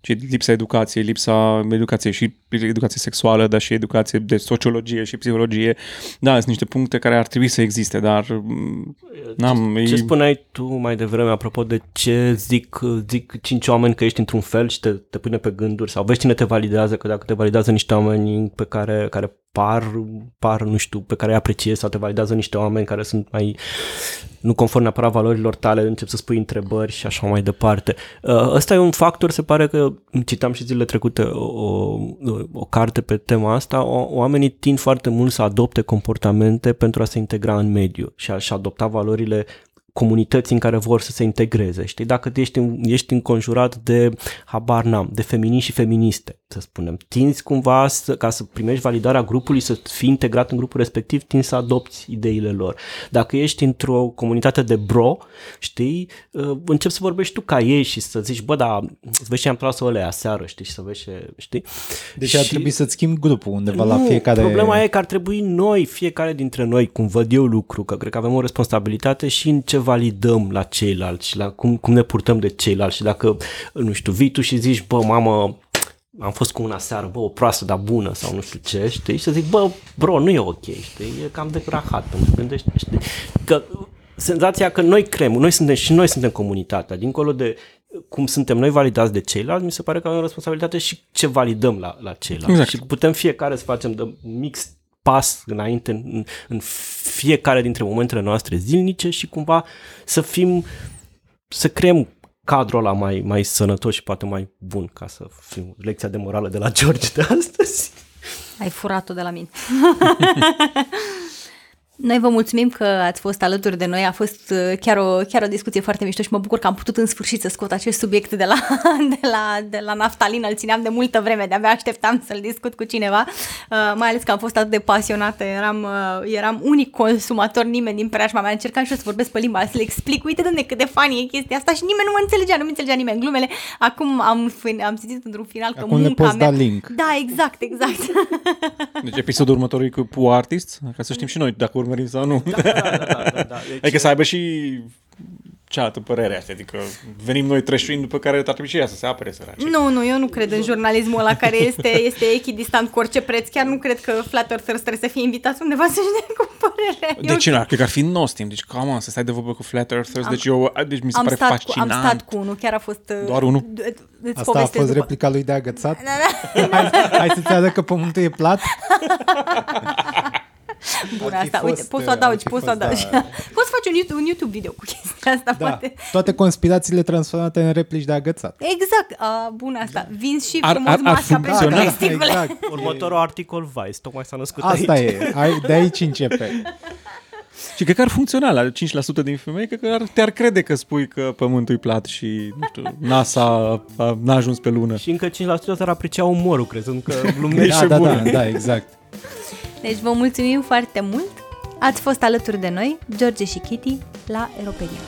ci lipsa educației, lipsa educației și educație sexuală, dar și educație de sociologie și psihologie. Da, sunt niște puncte care ar trebui să existe, dar mm, n-am... Ce, ce spuneai tu mai devreme apropo de ce zic, zic cinci oameni că ești într-un fel și te, te pune pe gânduri sau vezi cine te validează, că dacă te validează niște oameni pe care, care par, par, nu știu, pe care îi apreciezi sau te validează niște oameni care sunt mai nu conform neapărat valorilor tale, încep să spui întrebări și așa mai departe. Uh, ăsta e un factor, se pare că, citam și zilele trecute o, o, o carte pe tema asta, o, oamenii tind foarte mult să adopte comportamente pentru a se integra în mediu și a-și adopta valorile comunități în care vor să se integreze. Știi, dacă ești, ești înconjurat de, habar n-am, de feminiști și feministe, să spunem, tinzi cumva să, ca să primești validarea grupului, să fii integrat în grupul respectiv, tinzi să adopți ideile lor. Dacă ești într-o comunitate de bro, știi, uh, începi să vorbești tu ca ei și să zici, bă, da, să vezi ce am tras o lea seară, știi, și să vezi ce, știi? Deci și... ar trebui să-ți schimbi grupul undeva nu, la fiecare... problema e că ar trebui noi, fiecare dintre noi, cum văd eu lucru, că cred că avem o responsabilitate și în ce validăm la ceilalți și la cum, cum ne purtăm de ceilalți și dacă, nu știu, vii tu și zici, bă, mamă, am fost cu una seară, bă, o proastă, dar bună sau nu știu ce, știi, și să zic, bă, bro, nu e ok, știi, e cam de rahat, pentru că gândești, știi, că senzația că noi creăm, noi suntem și noi suntem comunitatea, dincolo de cum suntem noi validați de ceilalți, mi se pare că avem o responsabilitate și ce validăm la, la ceilalți. Exact. Și putem fiecare să facem de mix pas înainte în, în fiecare dintre momentele noastre zilnice și cumva să fim, să creăm cadrul ăla mai, mai sănătos și poate mai bun ca să fim lecția de morală de la George de astăzi. Ai furat-o de la mine. Noi vă mulțumim că ați fost alături de noi. A fost uh, chiar o, chiar o discuție foarte mișto și mă bucur că am putut în sfârșit să scot acest subiect de la, de la, de la naftalin. Îl țineam de multă vreme, de-abia așteptam să-l discut cu cineva, uh, mai ales că am fost atât de pasionată. Eram, uh, eram unic consumator, nimeni din preajma mea. Încercam și eu să vorbesc pe limba, să le explic. Uite, de cât de funny e chestia asta și nimeni nu mă înțelegea, nu mă înțelegea nimeni glumele. Acum am, am simțit într-un final că Acum le munca poți mea... da link. Da, exact, exact. Deci episodul următor e cu Pua Artists, ca să știm și noi dacă urmărim sau nu. Da, da, da, da, da, da. Deci, Adică să aibă și cealaltă părere asta, adică venim noi trășuind după care ar trebui și ea să se apere săraci. Nu, nu, eu nu cred în jurnalismul ăla care este, este echidistant cu orice preț. Chiar nu cred că Flat Earthers trebuie să fie invitați undeva să-și dea cu părerea. De ce nu? Cred că ar fi nostim. Deci, come on, să stai de vorbă cu Flat Earthers. Deci, eu, deci mi se am pare stat, cu, fascinant. am stat cu unul, chiar a fost... uh, Doar unul? d- d- Îți Asta a povestesc fost după. replica lui de agățat? Da, da. Hai, hai să-ți arăt că pământul e plat? Bună Ar fi asta, fost, uite, poți să o ar adaugi, fi poți să o fost, adaugi. da. Poți să faci un YouTube, un YouTube video cu chestia asta, Da, poate. toate conspirațiile transformate în replici de agățat. Exact, uh, bună asta. Vinzi și Ar- frumos ar- ar masca pentru funcționa. testicule. exact. Următorul articol Vice, tocmai s-a născut Asta aici. e, ai, de aici începe. Și cred că ar funcționa la 5% din femei, cred că ar, te-ar crede că spui că pământul e plat și, nu știu, NASA a, n-a ajuns pe lună. Și încă 5% s-ar aprecia umorul, crezând că glumești Da, da, bun. da, da, exact. Deci vă mulțumim foarte mult. Ați fost alături de noi, George și Kitty, la Europedia.